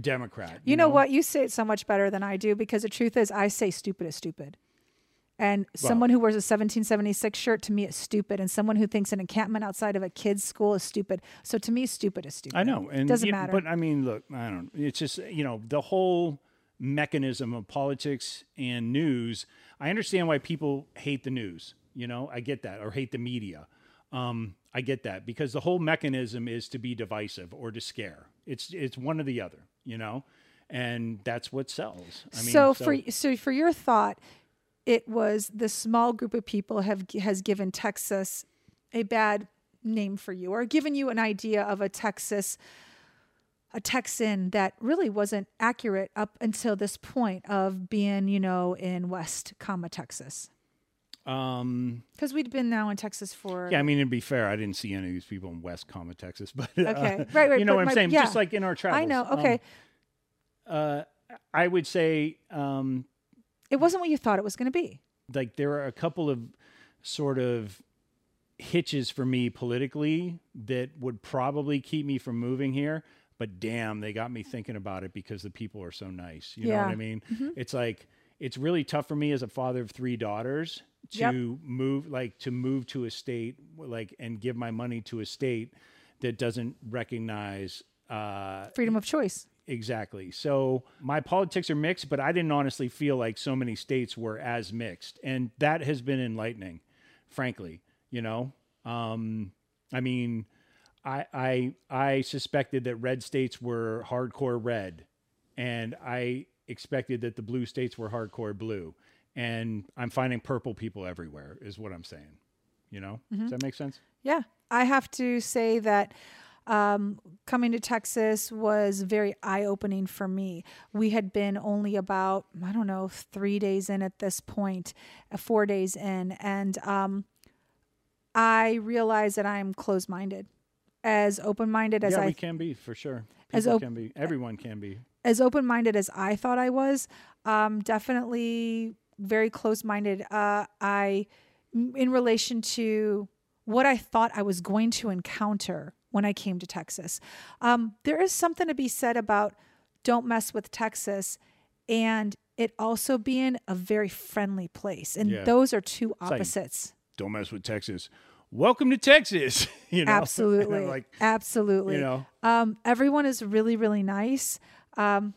Democrat. You know what? You say it so much better than I do because the truth is, I say stupid is stupid. And someone who wears a 1776 shirt to me is stupid, and someone who thinks an encampment outside of a kid's school is stupid. So to me, stupid is stupid. I know, and doesn't you- matter. But I mean, look, I don't. It's just you know the whole mechanism of politics and news. I understand why people hate the news. You know, I get that, or hate the media. Um, I get that because the whole mechanism is to be divisive or to scare. It's it's one or the other. You know, and that's what sells. I mean, so, for so for your thought, it was the small group of people have has given Texas a bad name for you, or given you an idea of a Texas, a Texan that really wasn't accurate up until this point of being, you know, in West, comma Texas. Um, Because we'd been now in Texas for yeah, I mean, to be fair, I didn't see any of these people in West Comma, Texas, but uh, Okay. Right, right, You know what I'm saying? yeah. Just like in our travels. I know. Um, Okay, uh, I would say um, it wasn't what you thought it was going to be. like there are a couple of sort of hitches for me politically that would probably keep me from moving here but damn they got me thinking about it because the people are so nice you know what i mean it's like it's really tough for me as a father of three daughters to Yep. move like to move to a state like and give my money to a state that doesn't recognize uh Freedom of choice. Exactly. So my politics are mixed, but I didn't honestly feel like so many states were as mixed, and that has been enlightening, frankly. You know, um, I mean, I I I suspected that red states were hardcore red, and I expected that the blue states were hardcore blue, and I'm finding purple people everywhere. Is what I'm saying. You know, does that make sense? Yeah, I have to say that um, coming to Texas was very eye opening for me. We had been only about, I don't know, three days in at this uh, four days in. And um, I realized that I'm closed minded. as open minded as yeah, I we can be for sure. As op- can be. Everyone can be. As open minded as I thought I was. Um, definitely very close minded. Uh, I, in relation to what I thought I was going to encounter when I came to Texas, um, there is something to be said about don't mess with Texas and it also being a very friendly place. And Yeah. those are two like- opposites. Don't mess with Texas. Welcome to Texas. you know, Absolutely. like Absolutely. you know. Um, everyone is really, really nice. Um,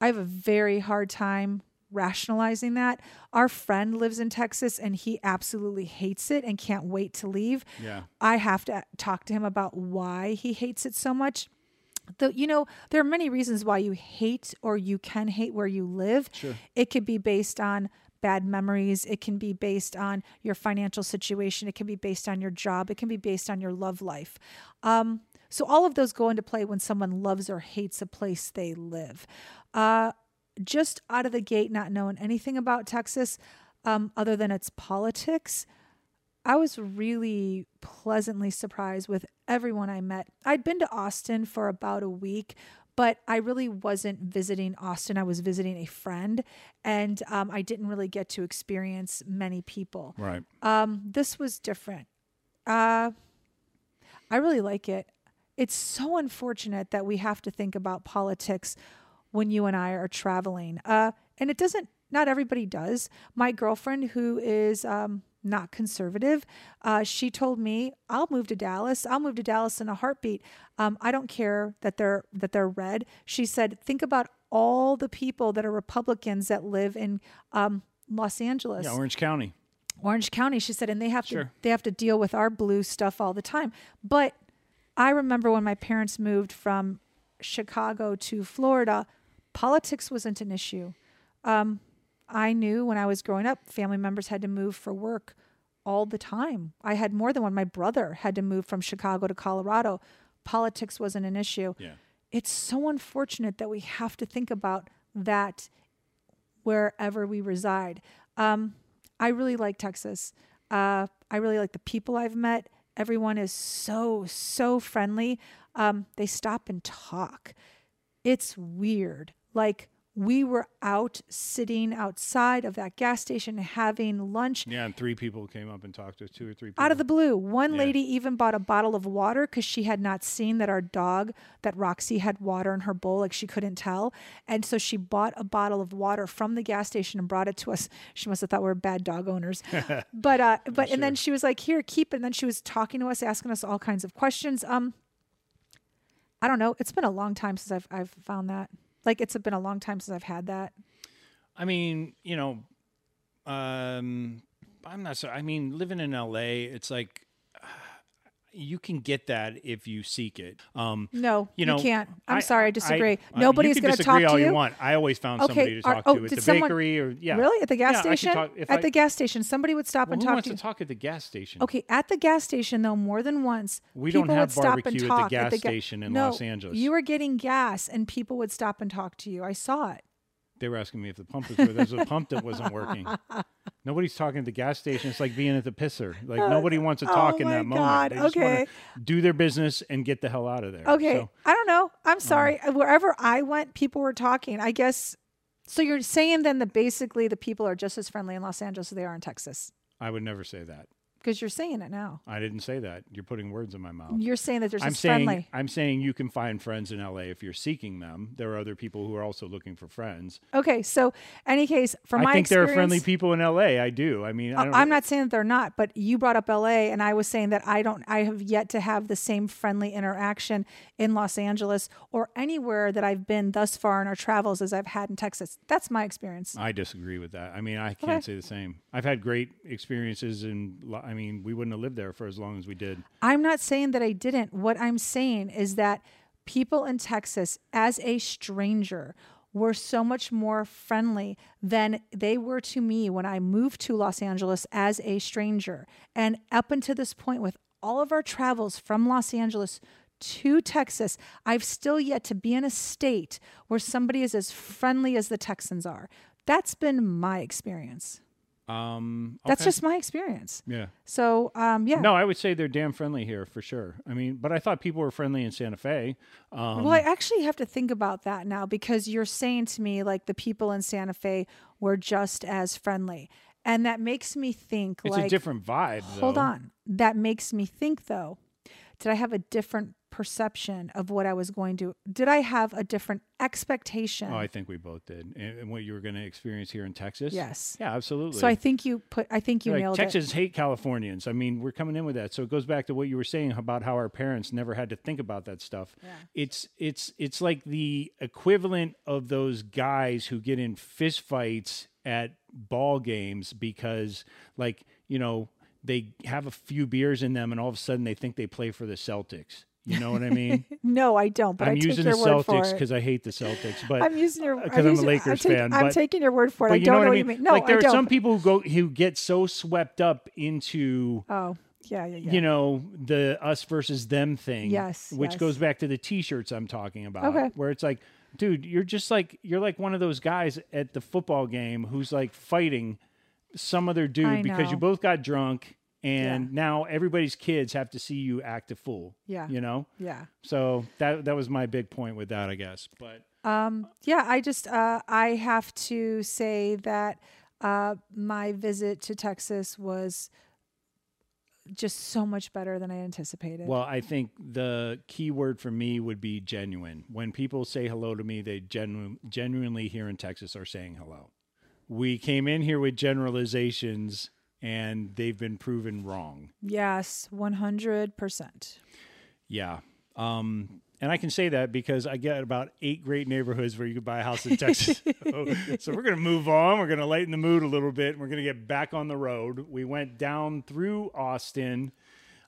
I have a very hard time rationalizing that. Our friend lives in Texas and he absolutely hates it and can't wait to leave. Yeah. I have to talk to him about why he hates it so much. Though you know, there are many reasons why you hate or you can hate where you live. Sure. It could be based on bad memories. It can be based on your financial situation. It can be based on your job. It can be based on your love life. Um, so all of those go into play when someone loves or hates a place they live. Uh, just out of the gate, not knowing anything about Texas um, other than its politics, I was really pleasantly surprised with everyone I met. I'd been to Austin for about a week, but I really wasn't visiting Austin. I was visiting a friend, and um, I didn't really get to experience many people. Right. Um, this was different. Uh, I really like it. It's so unfortunate that we have to think about politics when you and I are traveling. Uh, and it doesn't, not everybody does. My girlfriend, who is um, not conservative, uh, she told me, "I'll move to Dallas. I'll move to Dallas in a heartbeat. Um, I don't care that they're that they're red." She said, "Think about all the people that are Republicans that live in um, Los Angeles." Yeah, Orange County. Orange County, she said, and they have to they have to deal with our blue stuff all the time. But I remember when my parents moved from Chicago to Florida, politics wasn't an issue. Um, I knew when I was growing up, family members had to move for work all the time. I had more than one. My brother had to move from Chicago to Colorado. Politics wasn't an issue. Yeah. It's so unfortunate that we have to think about that wherever we reside. Um, I really like Texas. Uh, I really like the people I've met. Everyone is so, so friendly. Um, they stop and talk. It's weird. Like we were out sitting outside of that gas station having lunch Yeah, and three people came up and talked to us, two or three people. out of the blue. One Yeah. lady even bought a bottle of water because she had not seen that our dog, that Roxy had water in her bowl, like she couldn't tell. And so she bought a bottle of water from the gas station and brought it to us. She must have thought we were bad dog owners. but uh but and then she was like, here, keep it. And then she was talking to us, asking us all kinds of questions. Um I don't know. It's been a long time since I've I've found that. Like it's been a long time since I've had that. I mean, you know, um, I'm not so. I mean, living in LA, it's like you can get that if you seek it. Um, No, you know, can't. I'm I- sorry, I disagree. I- uh, Nobody's going to talk to you. you want. I always found Okay, somebody to are- talk oh, to at the someone- bakery or yeah. Really? At the gas Yeah, station? talk- at the gas station, somebody would stop Well, and who talk wants to to you. talk at the gas station? Okay, at the gas station though, more than once, We don't people have would stop and barbecue at the talk gas ga- station in no, Los Angeles. You were getting gas, and people would stop and talk to you. I saw it. They were asking me if the pump was. There's a pump that wasn't working. Nobody's talking at the gas station. It's like being at the pisser. Like uh, nobody wants to oh talk oh in that moment. They just okay. want to do their business and get the hell out of there. Okay, So, I don't know. I'm sorry. Wherever I went, people were talking. I guess. So you're saying then that basically the people are just as friendly in Los Angeles as they are in Texas I would never say that. Because you're saying it now. I didn't say that. You're putting words in my mouth. You're saying that they're I'm saying friendly. I'm saying you can find friends in LA if you're seeking them. There are other people who are also looking for friends. Okay, so any case, from my I think there are friendly people in LA. I do. I mean, I uh, don't, I'm not saying that they're not, but you brought up LA and I was saying that I don't I have yet to have the same friendly interaction in Los Angeles or anywhere that I've been thus far in our travels as I've had in Texas. That's my experience. I disagree with that. I mean, I can't Okay. say the same. I've had great experiences, in. I mean, we wouldn't have lived there for as long as we did. I'm not saying that I didn't. What I'm saying is that people in Texas as a stranger were so much more friendly than they were to me when I moved to Los Angeles as a stranger. And up until this point, with all of our travels from Los Angeles to Texas, I've still yet to be in a state where somebody is as friendly as the Texans are. That's been my experience. Um, That's just my experience. yeah. So, um, yeah. No, I would say they're damn friendly here for sure. I mean, but I thought people were friendly in Santa Fe. Um, well, I actually have to think about that now because you're saying to me like the people in Santa Fe were just as friendly. And that makes me think it's like a different vibe. Hold though. on. That makes me think though. Did I have a different perception of what I was going to did I have a different expectation? Oh, I think we both did. And, and what you were going to experience here in Texas? Yes. Yeah, absolutely. so I think you put I think you like nailed Texans hate Californians. I mean, we're coming in with that. So it goes back to what you were saying about how our parents never had to think about that stuff. Yeah. It's it's it's like the equivalent of those guys who get in fist fights at ball games because like, you know, they have a few beers in them and all of a sudden they think they play for the Celtics. You know what I mean? No, I don't, but I'm I take using the Celtics because I hate the Celtics, but I'm using your uh, because I'm a Lakers I'm fan. I'm but- taking your word for it. I don't know know what what I you mean? mean. No, like there I are don't. some people who go who get so swept up into Oh, yeah, yeah, yeah. you know the us versus them thing. Yes, which yes. goes back to the t-shirts I'm talking about. Okay. where it's like, dude, you're just like you're like one of those guys at the football game who's like fighting some other dude because you both got drunk. And Yeah. now everybody's kids have to see you act a fool. Yeah. You know? yeah. So that that was my big point with that, I guess. But Um, yeah, I just uh, I have to say that uh, my visit to Texas was just so much better than I anticipated. Well, I think the key word for me would be genuine. When people say hello to me, they genu- genuinely here in Texas are saying hello. We came in here with generalizations and they've been proven wrong. yes, one hundred percent. Yeah. Um, and I can say that because I get about eight great neighborhoods where you could buy a house in Texas. so, so we're going to move on. We're going to lighten the mood a little bit. And we're going to get back on the road. We went down through Austin.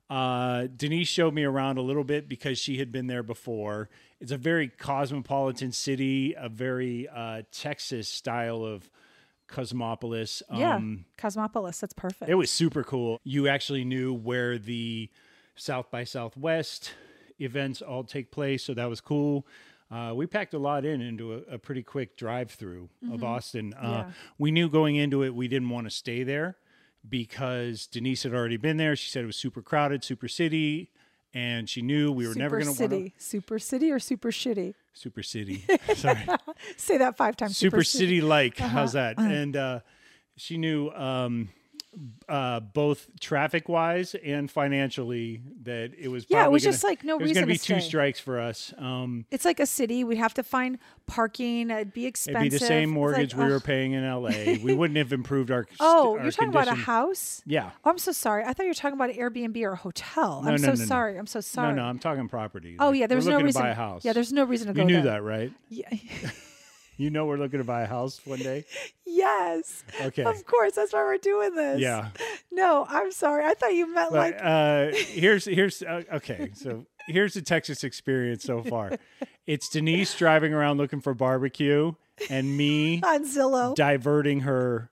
Uh, Denise showed me around a little bit because she had been there before. It's a very cosmopolitan city, a very uh, Texas style of cosmopolis. Yeah, Um, Cosmopolis. That's perfect. it was super cool. You actually knew where the South by Southwest events all take place, so that was cool. Uh, we packed a lot in into a, a pretty quick drive through of Austin. Uh, Mm-hmm. Yeah. We knew going into it we didn't want to stay there because Denise had already been there. She said it was super crowded, super city, and she knew we were super never going to want to. super city, or super shitty. Super city. Sorry. Say that five times. super city like Uh-huh. how's that and uh she knew um uh both traffic wise and financially that it was Yeah, it was gonna- just like no it was reason gonna be to two strikes for us um It's like a city. We'd have to find parking. It'd be expensive. it'd be the same mortgage like, we were paying in la we wouldn't have improved our Oh, our you're talking about a house? yeah Oh, I'm so sorry. I thought you were talking about an Airbnb or a hotel. No, I'm no, so no, sorry. I'm so sorry. no no i'm talking property Oh Like, yeah, there's we're no reason to buy a house Yeah, there's no reason to you go knew there. that right Yeah. you know we're looking to buy a house one day yes. Okay. Of course, that's why we're doing this. yeah No, I'm sorry. I thought you meant But like uh, here's here's uh, okay. So here's the Texas experience so far. It's Denise driving around looking for barbecue, and me on Zillow. diverting her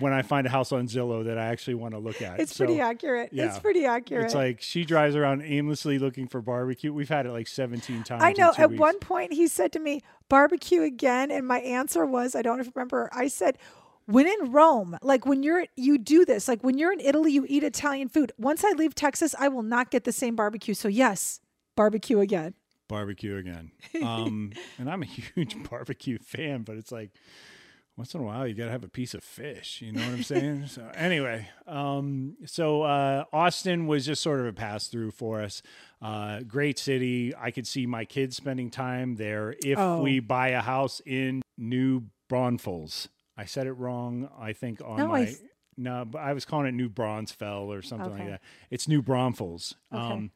when I find a house on Zillow that I actually want to look at. It's So pretty accurate. yeah. It's pretty accurate. It's like she drives around aimlessly looking for barbecue. We've had it like 17 times. I know. At weeks. one point, he said to me, "Barbecue again," and my answer was, "I don't remember." I said, "When in Rome, like when you're you do this, like when you're in Italy, you eat Italian food. Once I leave Texas, I will not get the same barbecue. So yes, barbecue again." barbecue again. Um, and I'm a huge barbecue fan, but it's like once in a while you got to have a piece of fish. You know what I'm saying? so anyway, um, so uh, Austin was just sort of a pass through for us. Uh, great city. I could see my kids spending time there if Oh. we buy a house in New Braunfels. I said it wrong. I think on No, my. I no, but I was calling it New Bronzefell or something like that. It's New Braunfels. Um,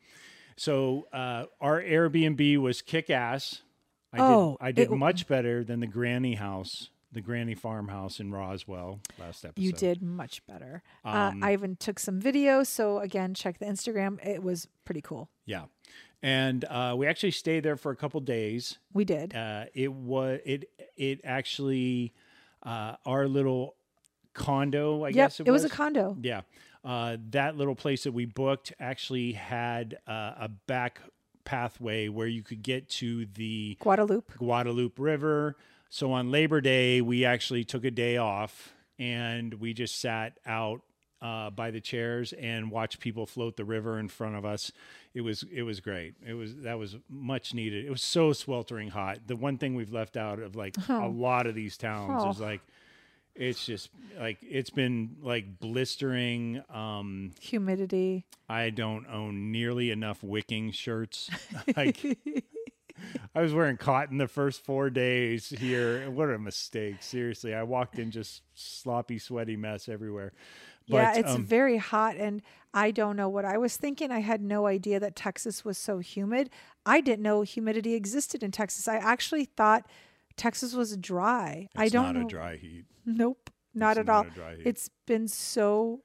so uh, our Airbnb was kick ass. I Oh, did, I did it- much better than the granny house, the granny farmhouse in Roswell last episode. You did much better. Um, uh, I even took some videos. So again, check the Instagram. It was pretty cool. yeah, and uh, we actually stayed there for a couple days. We did. Uh, it was it it actually uh, our little condo. I yep. guess It, it, was. a condo. Yeah. Uh, that little place that we booked actually had uh, a back pathway where you could get to the Guadalupe. Guadalupe River. So on Labor Day, we actually took a day off and we just sat out uh, by the chairs and watched people float the river in front of us. It was it was great. It was that was much needed. It was so sweltering hot. The one thing we've left out of like a lot of these towns Oh. is like it's just like it's been like blistering. Um, Humidity. I don't own nearly enough wicking shirts. like I was wearing cotton the first four days here. What a mistake! Seriously, I walked in just sloppy, sweaty mess everywhere. yeah, But, it's um, very hot, and I don't know what I was thinking. I had no idea that Texas was so humid. I didn't know humidity existed in Texas. I actually thought Texas was dry. I don't not know. a dry heat. Nope, not It's at not all. a dry heat. It's been so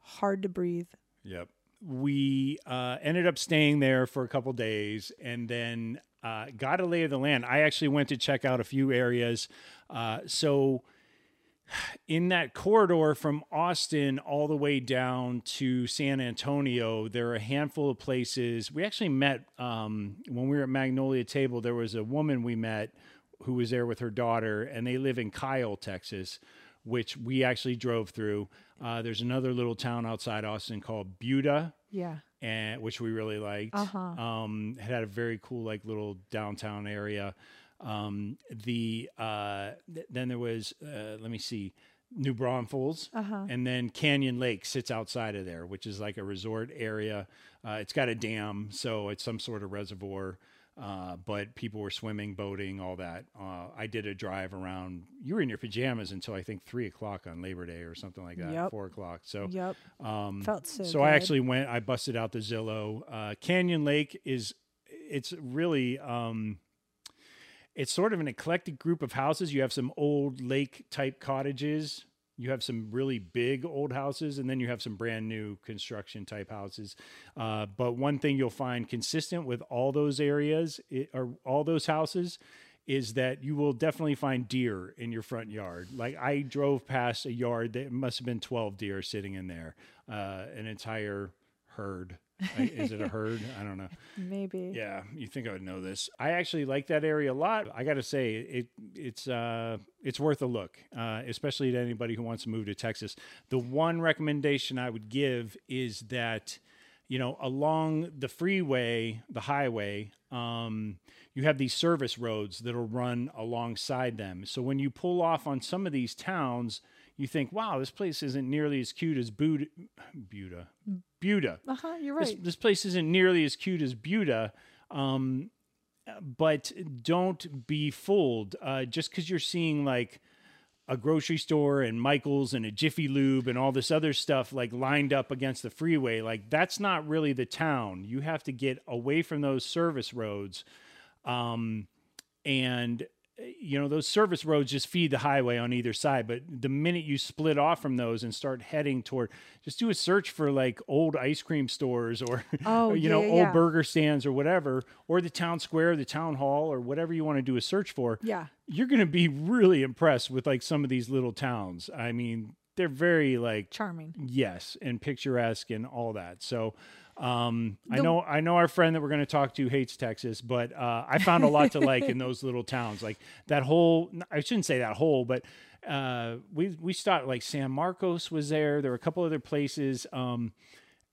hard to breathe. Yep. We uh, ended up staying there for a couple days and then uh, got a lay of the land. I actually went to check out a few areas. Uh, so, in that corridor from Austin all the way down to San Antonio, there are a handful of places. We actually met um, when we were at Magnolia Table. There was a woman we met who was there with her daughter, and they live in Kyle, Texas, which we actually drove through. Uh, there's another little town outside Austin called Buda, Yeah. and which we really liked. Uh-huh. Um, it had a very cool like little downtown area. Um, the uh, th- then there was uh, let me see, New Braunfels, Uh-huh. and then Canyon Lake sits outside of there, which is like a resort area. Uh, it's got a dam, so it's some sort of reservoir. Uh, but people were swimming, boating, all that. Uh, I did a drive around. You were in your pajamas until I think three o'clock on Labor Day or something like that, Yep. four o'clock. So Yep. um, Felt so. so I actually went. I busted out the Zillow. Uh, Canyon Lake is. It's really. Um, it's sort of an eclectic group of houses. You have some old lake type cottages. You have some really big old houses, and then you have some brand new construction type houses. Uh, but one thing you'll find consistent with all those areas it, or all those houses is that you will definitely find deer in your front yard. Like I drove past a yard that must have been 12 deer sitting in there, uh, an entire herd. Is it a herd? I don't know. maybe. Yeah, you think I would know this. I actually like that area a lot. I got to say, it it's uh it's worth a look, uh, especially to anybody who wants to move to Texas. The one recommendation I would give is that you know along the freeway, the highway, um, you have these service roads that'll run alongside them. So when you pull off on some of these towns, you think, "Wow, this place isn't nearly as cute as Buda." Buda. Buda Uh huh. You're this, right. this place isn't nearly as cute as Buda, um, but don't be fooled. Uh, just because you're seeing like a grocery store and Michael's and a Jiffy Lube and all this other stuff like lined up against the freeway, like that's not really the town. You have to get away from those service roads. Um, and you know those service roads just feed the highway on either side but the minute you split off from those and start heading toward just do a search for like old ice cream stores or Oh, or, you yeah, know yeah, old burger stands or whatever or the town square the town hall or whatever you want to do a search for Yeah. you're going to be really impressed with like some of these little towns i mean they're very like Charming. yes and picturesque and all that so um, I know I know our friend that we're going to talk to hates Texas, but uh, I found a lot to like in those little towns. Like that whole I shouldn't say that whole, but uh, we we stopped like San Marcos was there. There were a couple other places. Um,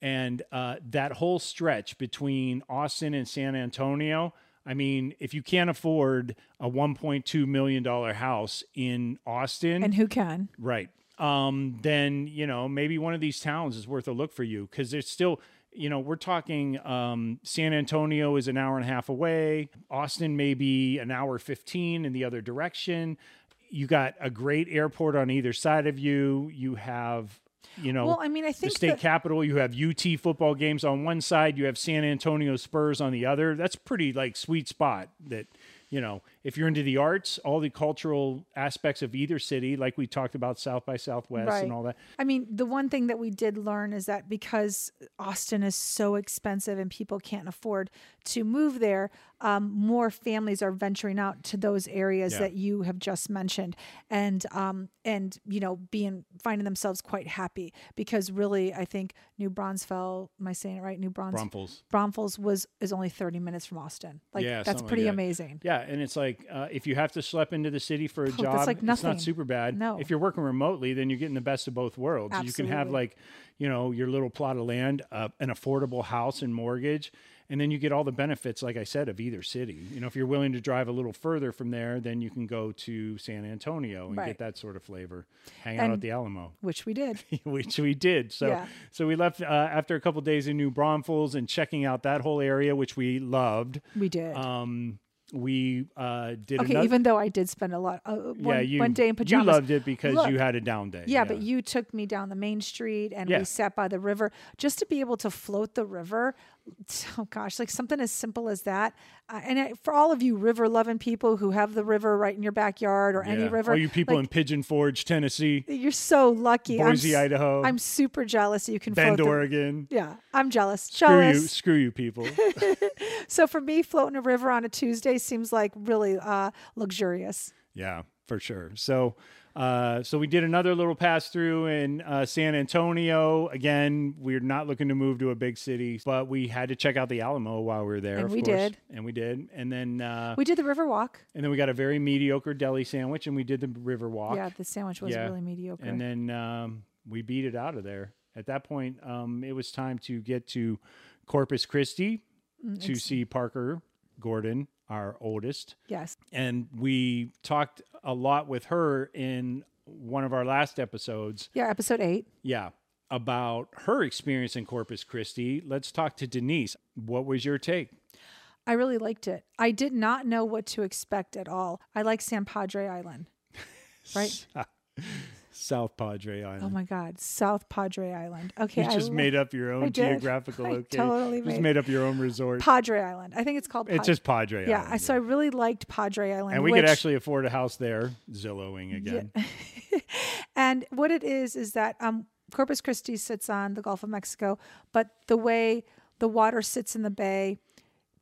and uh, that whole stretch between Austin and San Antonio. I mean, if you can't afford a 1.2 million dollar house in Austin, And who can? Right. Um, then, you know, maybe one of these towns is worth a look for you because there's still, you know, we're talking um, San Antonio is an hour and a half away, Austin maybe an hour 15 in the other direction. You got a great airport on either side of you. You have, you know, Well, I mean, I think the state that- capital. You have UT football games on one side. You have San Antonio Spurs on the other. That's pretty like sweet spot that you know, if you're into the arts, all the cultural aspects of either city, like we talked about South by Southwest Right. and all that. I mean, the one thing that we did learn is that because Austin is so expensive and people can't afford to move there, um, more families are venturing out to those areas Yeah. that you have just mentioned, and um, and you know, being finding themselves quite happy because really, I think New Braunfels, am I saying it right? New Braunfels, Braunfels was is only thirty minutes from Austin. Like Yeah, that's something like pretty that. amazing. Yeah, and it's like like uh, if you have to schlep into the city for a that's job, like it's not super bad. No. If you're working remotely, then you're getting the best of both worlds. Absolutely. You can have like, you know, your little plot of land, uh, an affordable house and mortgage, and then you get all the benefits, like I said, of either city. You know, if you're willing to drive a little further from there, then you can go to San Antonio and Right. get that sort of flavor. Hang out at the Alamo. which we did. which we did. So Yeah. so we left uh, after a couple days in New Braunfels and checking out that whole area, which we loved. We did. Um, we uh, did okay, another. even though I did spend a lot, uh, one, yeah, you one day in pajamas. You loved it because Look, you had a down day. Yeah, but you took me down the main street and Yeah. we sat by the river just to be able to float the river. Oh gosh, like something as simple as that. Uh, and I, for all of you river loving people who have the river right in your backyard or any river, All you people like, in Pigeon Forge, Tennessee, you're so lucky. I'm Boise, Idaho, I'm super jealous you can Bend, float the- Oregon. Yeah, I'm jealous. Screw Jealous. you, screw you, people. So for me, floating a river on a Tuesday seems like really uh, luxurious. Yeah, for sure. So, uh, so we did another little pass through in uh, San Antonio. Again, we're not looking to move to a big city, but we had to check out the Alamo while we were there. And we course. did. and we did. And then, uh, We did the river walk. and then we got a very mediocre deli sandwich, and we did the river walk. Yeah, the sandwich was Yeah. really mediocre. and then um, we beat it out of there. At that point, um, it was time to get to Corpus Christi Mm, to see Parker Gordon, our oldest yes. and we talked a lot with her in one of our last episodes. Yeah, episode eight. Yeah, about her experience in Corpus Christi. Let's talk to Denise. What was your take? I really liked it. I did not know what to expect at all. I like San Padre Island. Right? South Padre Island. Oh my God, South Padre Island. Okay, you just li- made up your own geographical I location. totally just made- made up your own resort. Padre Island. I think it's called. it's just Padre yeah. Island. I So I really liked Padre Island, and we which, could actually afford a house there. Zillowing again. And what it is is that um, Corpus Christi sits on the Gulf of Mexico, but the way the water sits in the bay,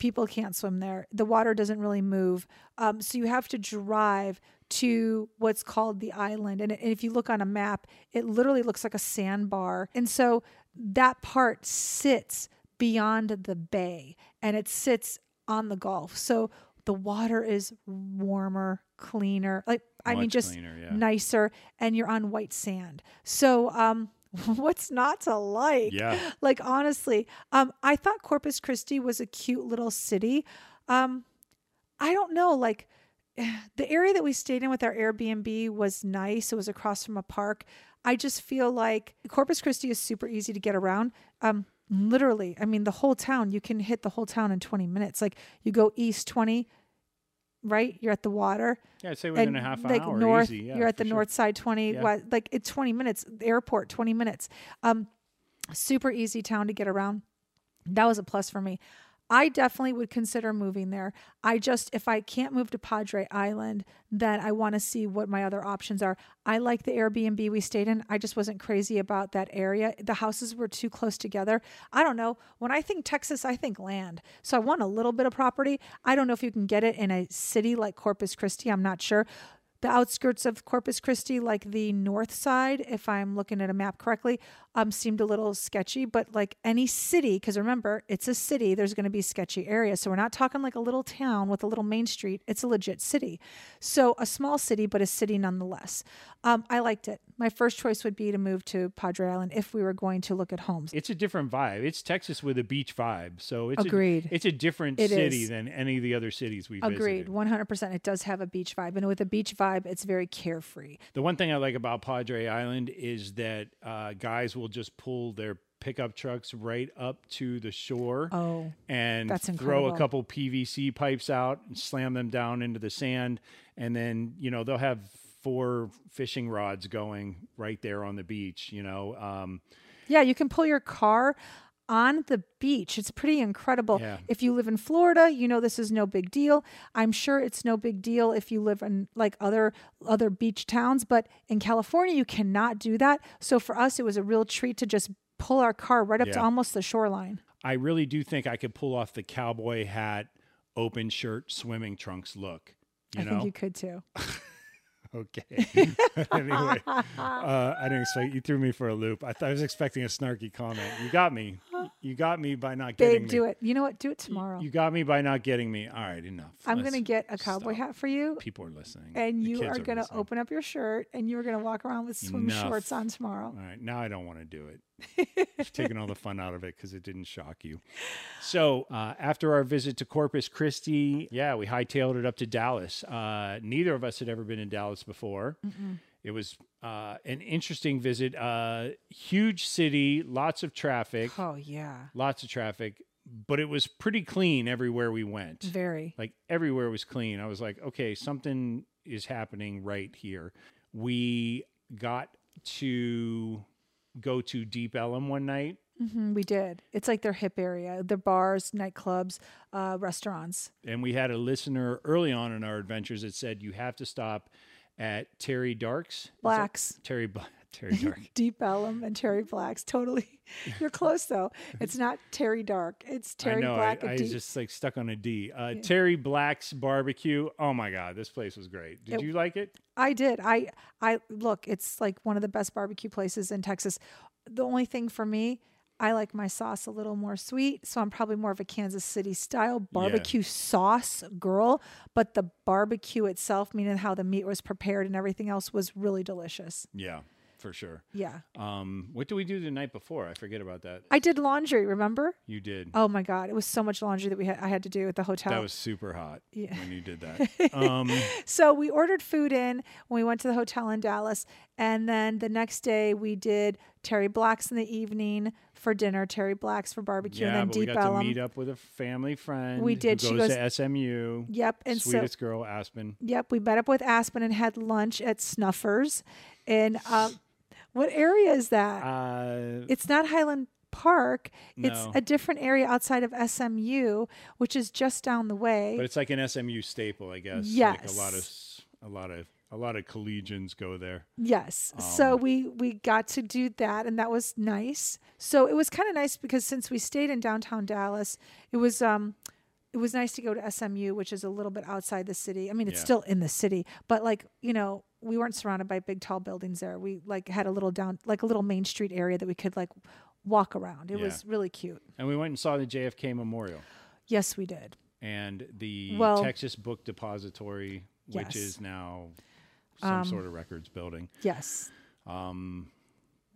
people can't swim there. The water doesn't really move, um, so you have to drive to what's called the island. And, and if you look on a map, it literally looks like a sandbar. And so that part sits beyond the bay, and it sits on the Gulf. So the water is warmer, cleaner. Like I mean, just cleaner, yeah. nicer and you're on white sand. So um what's not to like? Yeah. Like honestly, um I thought Corpus Christi was a cute little city. Um I don't know like the area that we stayed in with our Airbnb was nice. It was across from a park. I just feel like Corpus Christi is super easy to get around. Um literally, I mean the whole town, you can hit the whole town in 20 minutes. Like you go east 20, right? You're at the water Yeah, I'd say within and a half like hour. north easy. Yeah, you're at the sure. north side 20 Yeah. what, like it's 20 minutes airport 20 minutes um super easy town to get around that was a plus for me i definitely would consider moving there. I just if i can't move to padre island then i want to see what my other options are. I like the airbnb we stayed in. I just wasn't crazy about that area. The houses were too close together. I don't know. When i think texas i think land. So i want a little bit of property. I don't know if you can get it in a city like corpus christi. I'm not sure. The outskirts of Corpus Christi, like the north side, if I'm looking at a map correctly, um, seemed a little sketchy. But like any city, because remember, it's a city, there's going to be sketchy areas. So we're not talking like a little town with a little main street. It's a legit city. So a small city, but a city nonetheless. Um, I liked it. My first choice would be to move to Padre Island if we were going to look at homes. It's a different vibe. It's Texas with a beach vibe. So it's Agreed. A, it's a different It city is. than any of the other cities we've Agreed. visited. 100%. It does have a beach vibe. And with a beach vibe, it's very carefree. The one thing I like about Padre Island is that uh, guys will just pull their pickup trucks right up to the shore Oh, and that's throw a couple PVC pipes out and slam them down into the sand. And then, you know, they'll have four fishing rods going right there on the beach, you know. Um, Yeah, you can pull your car on the beach. It's pretty incredible. Yeah. If you live in Florida, you know this is no big deal. I'm sure it's no big deal if you live in like other other beach towns, but in California you cannot do that. So for us it was a real treat to just pull our car right up to almost the shoreline. I really do think I could pull off the cowboy hat, open shirt, swimming trunks look. You I know? think you could too. Okay. anyway, uh, I didn't expect you threw me for a loop. I thought I was expecting a snarky comment. You got me. You got me by not getting Babe, me. do it. You know what? Do it tomorrow. You got me by not getting me. All right, enough. I'm Let's gonna get a cowboy stop. hat for you, People are listening. and The you kids are gonna listening. open up your shirt, and you are gonna walk around with swim Enough. shorts on tomorrow. All right, now I don't want to do it. You've taken all the fun out of it because it didn't shock you. So uh, after our visit to Corpus Christi, yeah, we hightailed it up to Dallas. Uh, neither of us had ever been in Dallas before. It was uh, an interesting visit. Uh, huge city, lots of traffic, Oh yeah, lots of traffic, but it was pretty clean everywhere we went. very. Like everywhere was clean. I was like, okay, something is happening right here. We got to go to Deep Ellum one night. Mhm, we did. It's like their hip area. Their bars, nightclubs, uh, restaurants. And we had a listener early on in our adventures that said you have to stop at Terry Dark's. Blacks. Terry Terry Dark. Deep Ellum and Terry Blacks. Totally. You're close though. It's not Terry Dark. It's Terry I know. Black I, just like stuck on a D. Uh, Terry Black's barbecue. Oh my God, this place was great. Did It- you like it? I did. I I look, it's like one of the best barbecue places in Texas. The only thing for me, I like my sauce a little more sweet, so I'm probably more of a Kansas City style barbecue sauce girl, but the barbecue itself, meaning how the meat was prepared and everything else was really delicious. Yeah, for sure. Yeah. Um, what did we do the night before? I forget about that. I did laundry, remember? You did. Oh my god, it was so much laundry that we had I had to do at the hotel. That was super hot Yeah. when you did that. Um, So we ordered food in when we went to the hotel in Dallas, and then the next day we did Terry Black's in the evening for dinner, Terry Black's for barbecue, yeah, and then but Deep we got Ellum. to meet up with a family friend. We did. Who She goes, goes- to SMU. Yep, and Sweetest so girl, Aspen. yep, we met up with Aspen and had lunch at Snuffers. And um, what area is that? Uh, it's not Highland Park. It's No. a different area outside of SMU, which is just down the way. but it's like an SMU staple, I guess. Like a lot of, a lot of, a lot of collegians go there. Yes. Um, so we we got to do that and that was nice. So it was kind of nice because since we stayed in downtown Dallas, it was um it was nice to go to SMU, which is a little bit outside the city. I mean, it's Yeah. still in the city, but like, you know, we weren't surrounded by big tall buildings there. We like had a little down like a little main street area that we could like walk around. It Yeah. was really cute. And we went and saw the JFK Memorial Yes, we did. and the Well- Texas Book Depository, which Yes. is now some Um, sort of records building. Yes. Um,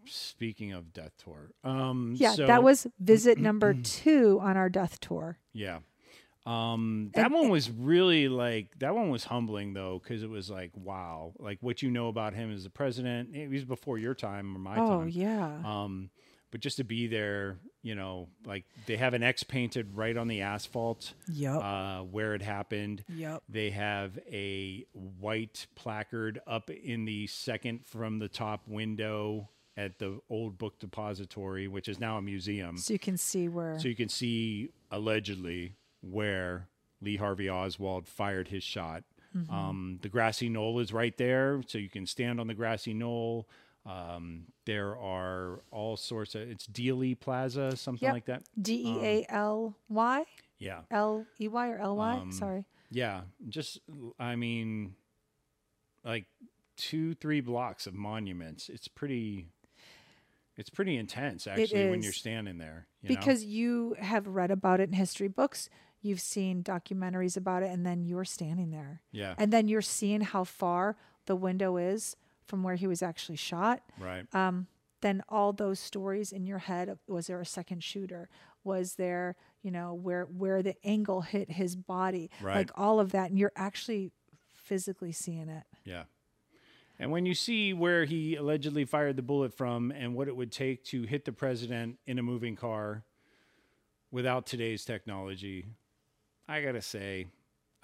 speaking of death tour, um, Yeah, so- that was visit number 2 on our death tour. Yeah. Um, that And- one was really like that one was humbling though because it was like wow, like what you know about him as the president. He was before your time or my Oh, time. Oh yeah. Um, but just to be there, you know, like they have an X painted right on the asphalt Yep. uh, where it happened. Yep. They have a white placard up in the second from the top window at the old book depository, which is now a museum. So you can see where So you can see allegedly where Lee Harvey Oswald fired his shot. Mm-hmm. Um, the grassy knoll is right there, so you can stand on the grassy knoll. Um, there are all sorts of it's Dealey Plaza, something Yep. like that. D E A L Y Yeah, L E Y or L Y. Um, Sorry. yeah. Just I mean, like two, three blocks of monuments. It's pretty. It's pretty intense, actually, when you're standing there. You know? Because you have read about it in history books, you've seen documentaries about it, and then you're standing there. yeah, And then you're seeing how far the window is from where he was actually shot. right. Um, then all those stories in your head of, was there a second shooter? Was there, you know, where where the angle hit his body? Right. Like all of that. And you're actually physically seeing it. Yeah. And when you see where he allegedly fired the bullet from and what it would take to hit the president in a moving car without today's technology, I got to say,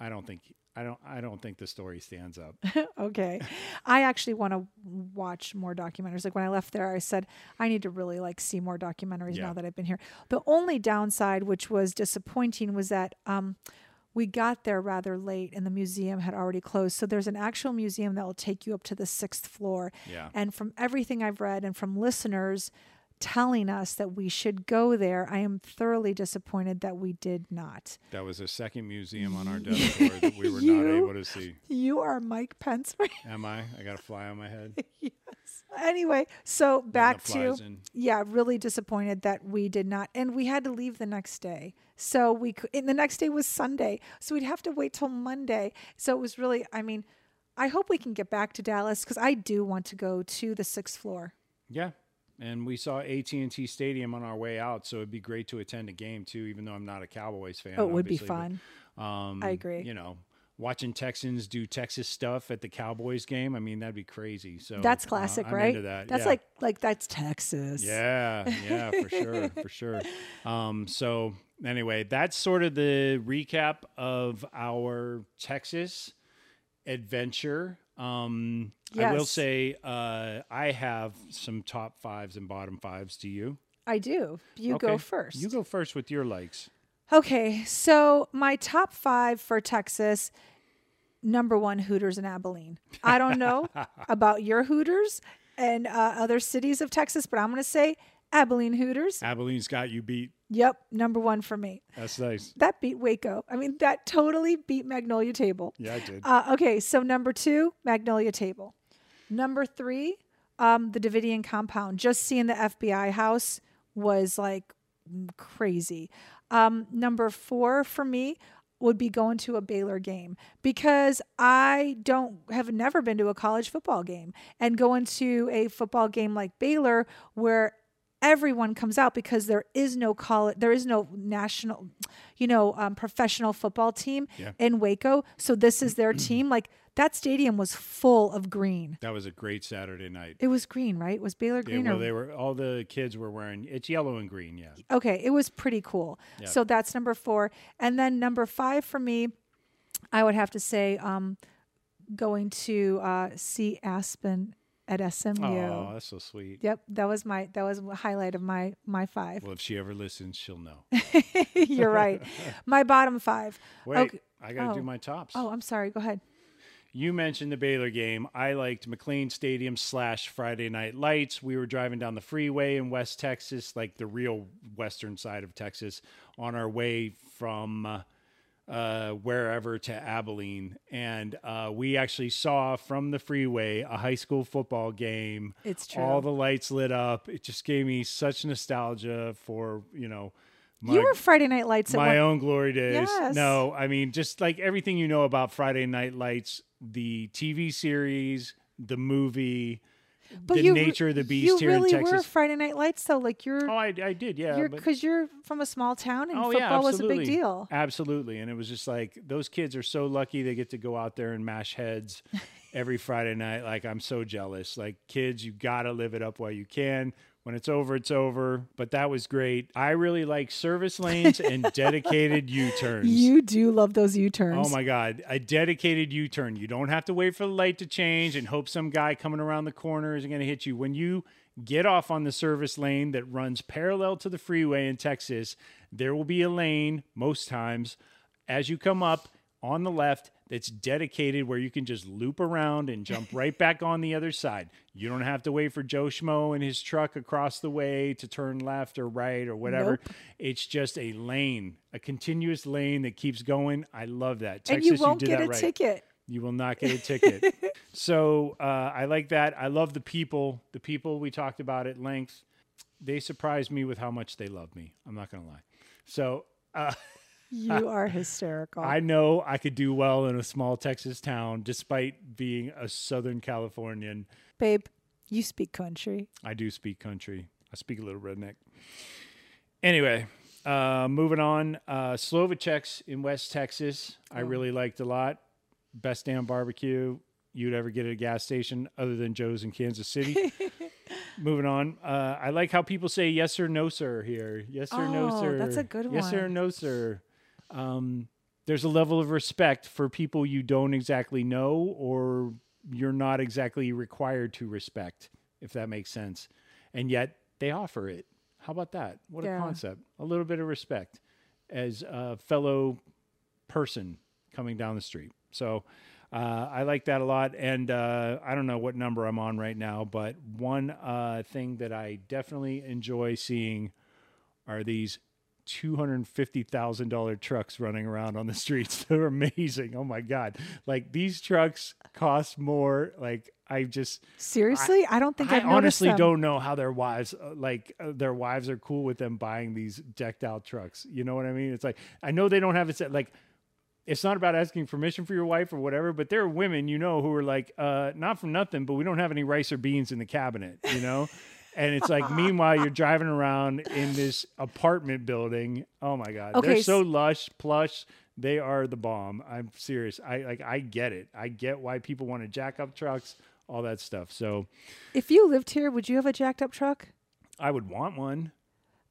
I don't think I don't I don't think the story stands up. okay. I actually want to watch more documentaries. Like when I left there, I said, I need to really like see more documentaries Yeah. now that I've been here. The only downside, which was disappointing, was that um, we got there rather late and the museum had already closed. So there's an actual museum that will take you up to the sixth floor. Yeah. And from everything I've read and from listeners, telling us that we should go there. I am thoroughly disappointed that we did not. That was a second museum on our desk tour that we were not able to see. You are Mike Pence. right? Am I? I got a fly on my head. Yes. Anyway, so back to in. yeah, really disappointed that we did not, and we had to leave the next day. So we could, and the next day was Sunday, so we'd have to wait till Monday. So it was really, I mean, I hope we can get back to Dallas because I do want to go to the sixth floor. Yeah. And we saw AT&T Stadium on our way out, so it'd be great to attend a game too, even though I'm not a Cowboys fan. Oh, it would be obviously, but, fun. Um, I agree. You know, watching Texans do Texas stuff at the Cowboys game, I mean, that'd be crazy. So That's uh, classic, I'm right? into that. That's yeah. like like that's Texas. Yeah, yeah, for sure, for sure. Um, so anyway, that's sort of the recap of our Texas adventure. Um, I will say uh, I have some top fives and bottom fives. Do you? I do. You go first. You go first with your likes. Okay, so my top five for Texas number one, Hooters in Abilene. I don't know about your Hooters and uh, other cities of Texas, but I'm going to say Abilene Hooters. Abilene's got you beat. Yep, number one for me. That's nice. That beat Waco. I mean, that totally beat Magnolia Table. Yeah, I did. Uh, okay, so number two, Magnolia Table. Number three, um, the Davidian compound. Just seeing the FBI house was like crazy. Um, number four for me would be going to a Baylor game because I don't have never been to a college football game and going to a football game like Baylor where everyone comes out because there is no college there is no national you know um, professional football team Yeah. in Waco so this is their team like that stadium was full of green that was a great Saturday night. it was green right was Baylor Yeah, green well, or they were all the kids were wearing it's yellow and green. Yeah, okay it was pretty cool Yeah. so that's number four and then number five for me i would have to say um going to uh see aspen at smu oh, that's so sweet. yep that was my that was a highlight of my my five Well, if she ever listens, she'll know. you're right my bottom five Wait, Okay. I got to Oh. do my tops. oh i'm sorry go ahead You mentioned the Baylor game. I liked McLane Stadium slash Friday Night Lights. We were driving down the freeway in West Texas, like the real western side of Texas, on our way from uh, uh, wherever to Abilene. And uh, we actually saw from the freeway a high school football game. It's true. All the lights lit up. It just gave me such nostalgia for, you know, my, you were friday night lights my own glory days. Yes. No, I mean just like everything you know about Friday Night Lights, the TV series, the movie, but the you nature of the beast you here really in were friday night lights though like you're oh, I, I did, yeah. you're because you're from a small town and Oh football yeah, was a big deal Absolutely, and it was just like those kids are so lucky they get to go out there and mash heads every Friday night. Like I'm so jealous. Like kids, you gotta live it up while you can. When it's over, it's over. But that was great. I really like service lanes and dedicated U-turns. you do love those u-turns Oh my God. A dedicated U turn. You don't have to wait for the light to change and hope some guy coming around the corner isn't going to hit you. When you get off on the service lane that runs parallel to the freeway in Texas, there will be a lane most times as you come up on the left that's dedicated where you can just loop around and jump right back on the other side. You don't have to wait for Joe Schmo and his truck across the way to turn left or right or whatever. Nope. It's just a lane, a continuous lane that keeps going. I love that. and Texas, you won't did get that a right. ticket You will not get a ticket. so uh, I like that. I love the people. The people we talked about at length. They surprised me with how much they love me. I'm not going to lie. So uh, you are hysterical I know I could do well in a small Texas town despite being a Southern Californian. babe you speak country I do speak country. I speak a little redneck. Anyway, uh, moving on. Uh, Slovacek's in West Texas. I really liked a lot. Best damn barbecue you'd ever get at a gas station other than Joe's in Kansas City. moving on. Uh, I like how people say yes or no sir here. Yes no Oh, sir. that's a good one. Yes or no sir. Um, there's a level of respect for people you don't exactly know or you're not exactly required to respect, if that makes sense. And yet they offer it. How about that? What Yeah. a concept. A little bit of respect as a fellow person coming down the street. So uh, I like that a lot. And uh, I don't know what number I'm on right now, but one uh, thing that I definitely enjoy seeing are these two hundred fifty thousand dollar trucks running around on the streets. They're amazing. Oh my god! Like these trucks cost more. Like I just Seriously, I, don't think I I've honestly them. don't know how their wives uh, like uh, their wives are cool with them buying these decked out trucks. You know what I mean? It's like I know they don't have it set like it's not about asking permission for your wife or whatever, but there are women you know who are like, uh, not for nothing, but we don't have any rice or beans in the cabinet, you know? and it's like meanwhile you're driving around in this apartment building. Oh my god. Okay, They're so lush, plush. They are the bomb. I'm serious. I like I get it. I get why people want to jack up trucks, all that stuff. So If you lived here, would you have a jacked up truck? I would want one.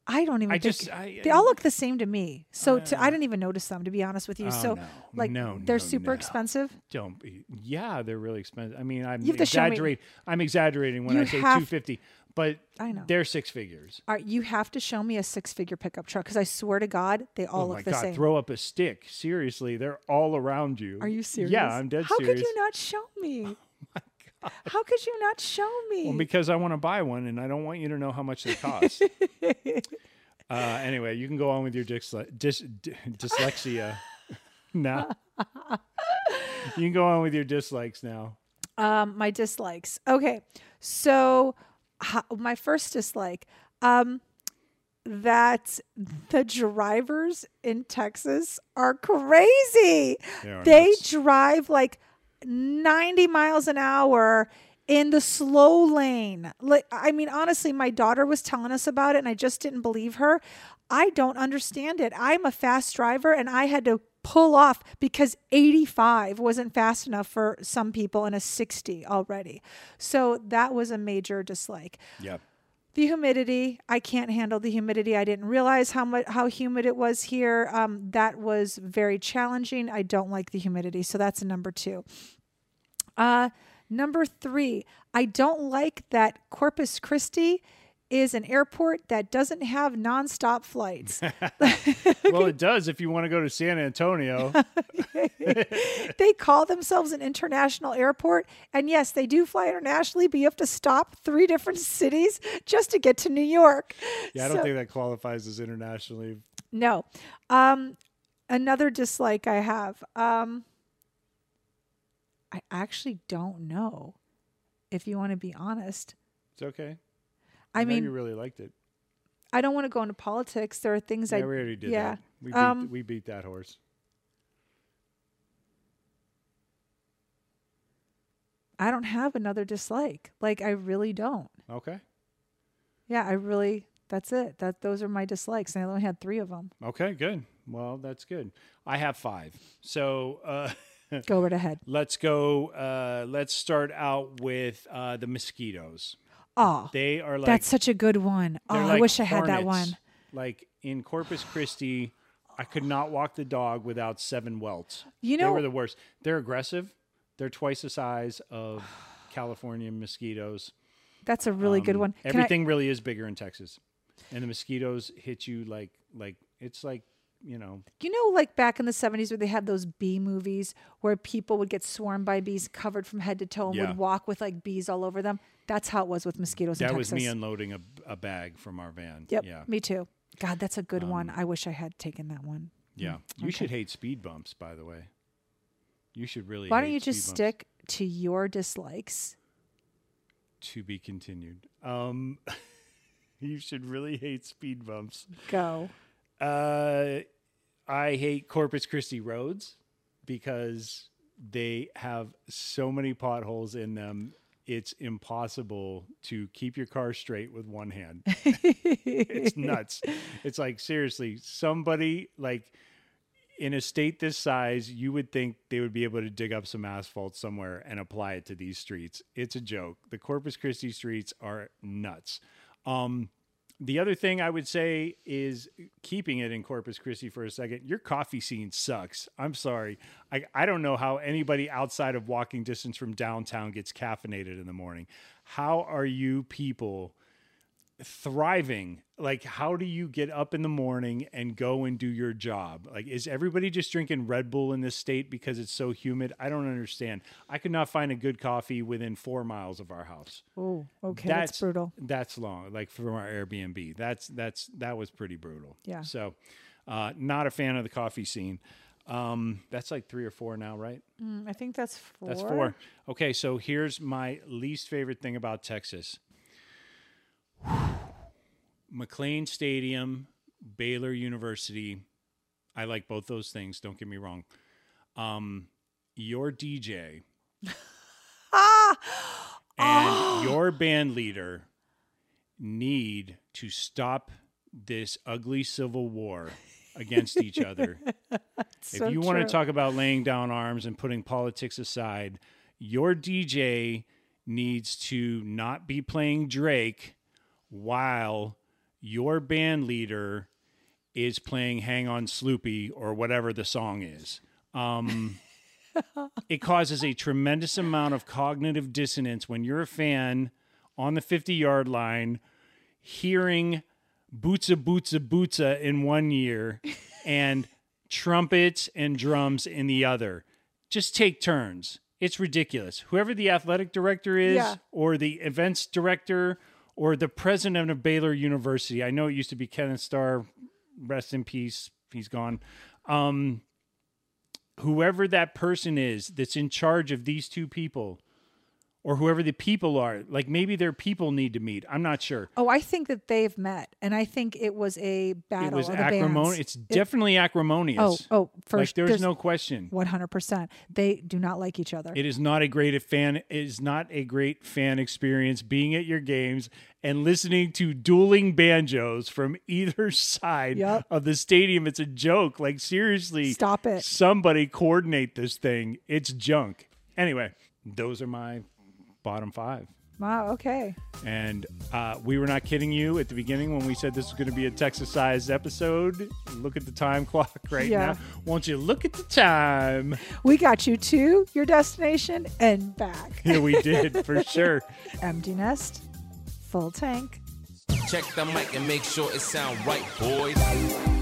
I don't even I think just- I- they all um, look the same to me. So to, I uh, didn't even notice them to be honest with you. Oh, so no. like No, they're no, super no. expensive. Don't be. Yeah, they're really expensive. I mean, I'm You have to show me- exaggerating. I'm exaggerating when You I say 250, but I know. they're six figures. All right, you have to show me a six figure pickup truck because I swear to God, they all oh look my the god! same. Throw up a stick. Seriously, they're all around you. Are you serious? Yeah, I'm dead How serious. could you not show me? Oh How could you not show me? Well, because I want to buy one, and I don't want you to know how much they cost. uh, anyway, you can go on with your dysle- dys- d- dyslexia now. you can go on with your dislikes now. um, my dislikes. Okay, so my first dislike um, that the drivers in Texas are crazy. They are They drive like 90 miles an hour in the slow lane. Like I mean honestly my daughter was telling us about it and I just didn't believe her. I don't understand it. I'm a fast driver and I had to pull off because 85 wasn't fast enough for some people and a 60 already. So that was a major dislike. Yep. The humidity, I can't handle the humidity. I didn't realize how much how humid it was here. Um, that was very challenging. I don't like the humidity, so that's a number two. Uh, number three, I don't like that Corpus Christi is an airport that doesn't have nonstop flights. Well, it does if you want to go to San Antonio. they call themselves an international airport, and yes, they do fly internationally, but you have to stop three different cities just to get to New York. Yeah, I don't So- think that qualifies as internationally. No. Um, another dislike I have. Um, I actually don't know. If you want to be honest, It's okay. I know mean, you really liked it. I don't want to go into politics. There are things Yeah, I we already did yeah. that. We beat, Um, we beat that horse. I don't have another dislike. Like I really don't. Okay. Yeah, I really. That's it. That those are my dislikes, and I only had three of them. Okay, good. Well, that's good. I have five. So uh, Go right ahead. let's go. Uh, let's start out with uh, the mosquitoes. Oh, They are like that's such a good one. Oh, they're I like wish I had that one. Like in Corpus Christi, I could not walk the dog without seven welts. You know, they were the worst. They're aggressive. They're twice the size of California mosquitoes. That's a really good Um, one. Can I- Everything really is bigger in Texas, and the mosquitoes hit you like like it's like you know You know, like back in the 70s where they had those bee movies where people would get swarmed by bees covered from head to toe and Yeah. would walk with like bees all over them. That's how it was with mosquitoes in that was me unloading a, a bag from our van. Yep, Yeah. me too. God, that's a good one. Um, I wish I had taken that one. Yeah. You okay. should hate speed bumps, by the way. You should really. Why don't you just bumps. stick to your dislikes? To be continued. Um, you should really hate speed bumps. Go. Uh, I hate Corpus Christi roads because they have so many potholes in them. It's impossible to keep your car straight with one hand. it's nuts. It's like seriously, somebody like in a state this size, you would think they would be able to dig up some asphalt somewhere and apply it to these streets. It's a joke. The Corpus Christi streets are nuts. Um, the other thing I would say is keeping it in Corpus Christi for a second. Your coffee scene sucks. I'm sorry. I, I don't know how anybody outside of walking distance from downtown gets caffeinated in the morning. How are you people thriving. Like, how do you get up in the morning and go and do your job? Like, is everybody just drinking Red Bull in this state because it's so humid? I don't understand. I could not find a good coffee within four miles of our house. Oh, okay, that's, brutal. That's long. Like from our Airbnb. That's that's that was pretty brutal. Yeah. So, uh, not a fan of the coffee scene. Um, that's like three or four now, right? Mm, I think that's four. That's four. Okay, so here's my least favorite thing about Texas. McLane Stadium, Baylor University. I like both those things. Don't get me wrong. Um, your DJ and your band leader need to stop this ugly civil war against each other. so if you want to talk about laying down arms and putting politics aside, your DJ needs to not be playing Drake while your band leader is playing Hang On Sloopy or whatever the song is. Um, it causes a tremendous amount of cognitive dissonance when you're a fan on the 50 yard line hearing bootsa bootsa bootsa in one year and trumpets and drums in the other. Just take turns. It's ridiculous. Whoever the athletic director is, Yeah. or the events director, or the president of Baylor University. I know it used to be Kenneth Starr. Rest in peace. He's gone. Um, whoever that person is that's in charge of these two people, or whoever the people are, like maybe their people need to meet. I'm not sure. Oh, I think that they've met, and I think it was a battle. it was acrimonious. It's definitely acrimonious. Oh, oh, for like there's no question. one hundred percent. They do not like each other. It is not a great fan. It is not a great fan experience being at your games and listening to dueling banjos from either side Yep. of the stadium. It's a joke. Like seriously, Stop it. Somebody coordinate this thing. It's junk. Anyway, those are my bottom five. wow. Okay. And uh, we were not kidding you at the beginning when we said this was going to be a Texas-sized episode. Look at the time clock right Yeah. now. Won't you look at the time? We got you to your destination and back. Yeah, we did for sure. Empty nest, full tank. Check the mic and make sure it sound right, boys.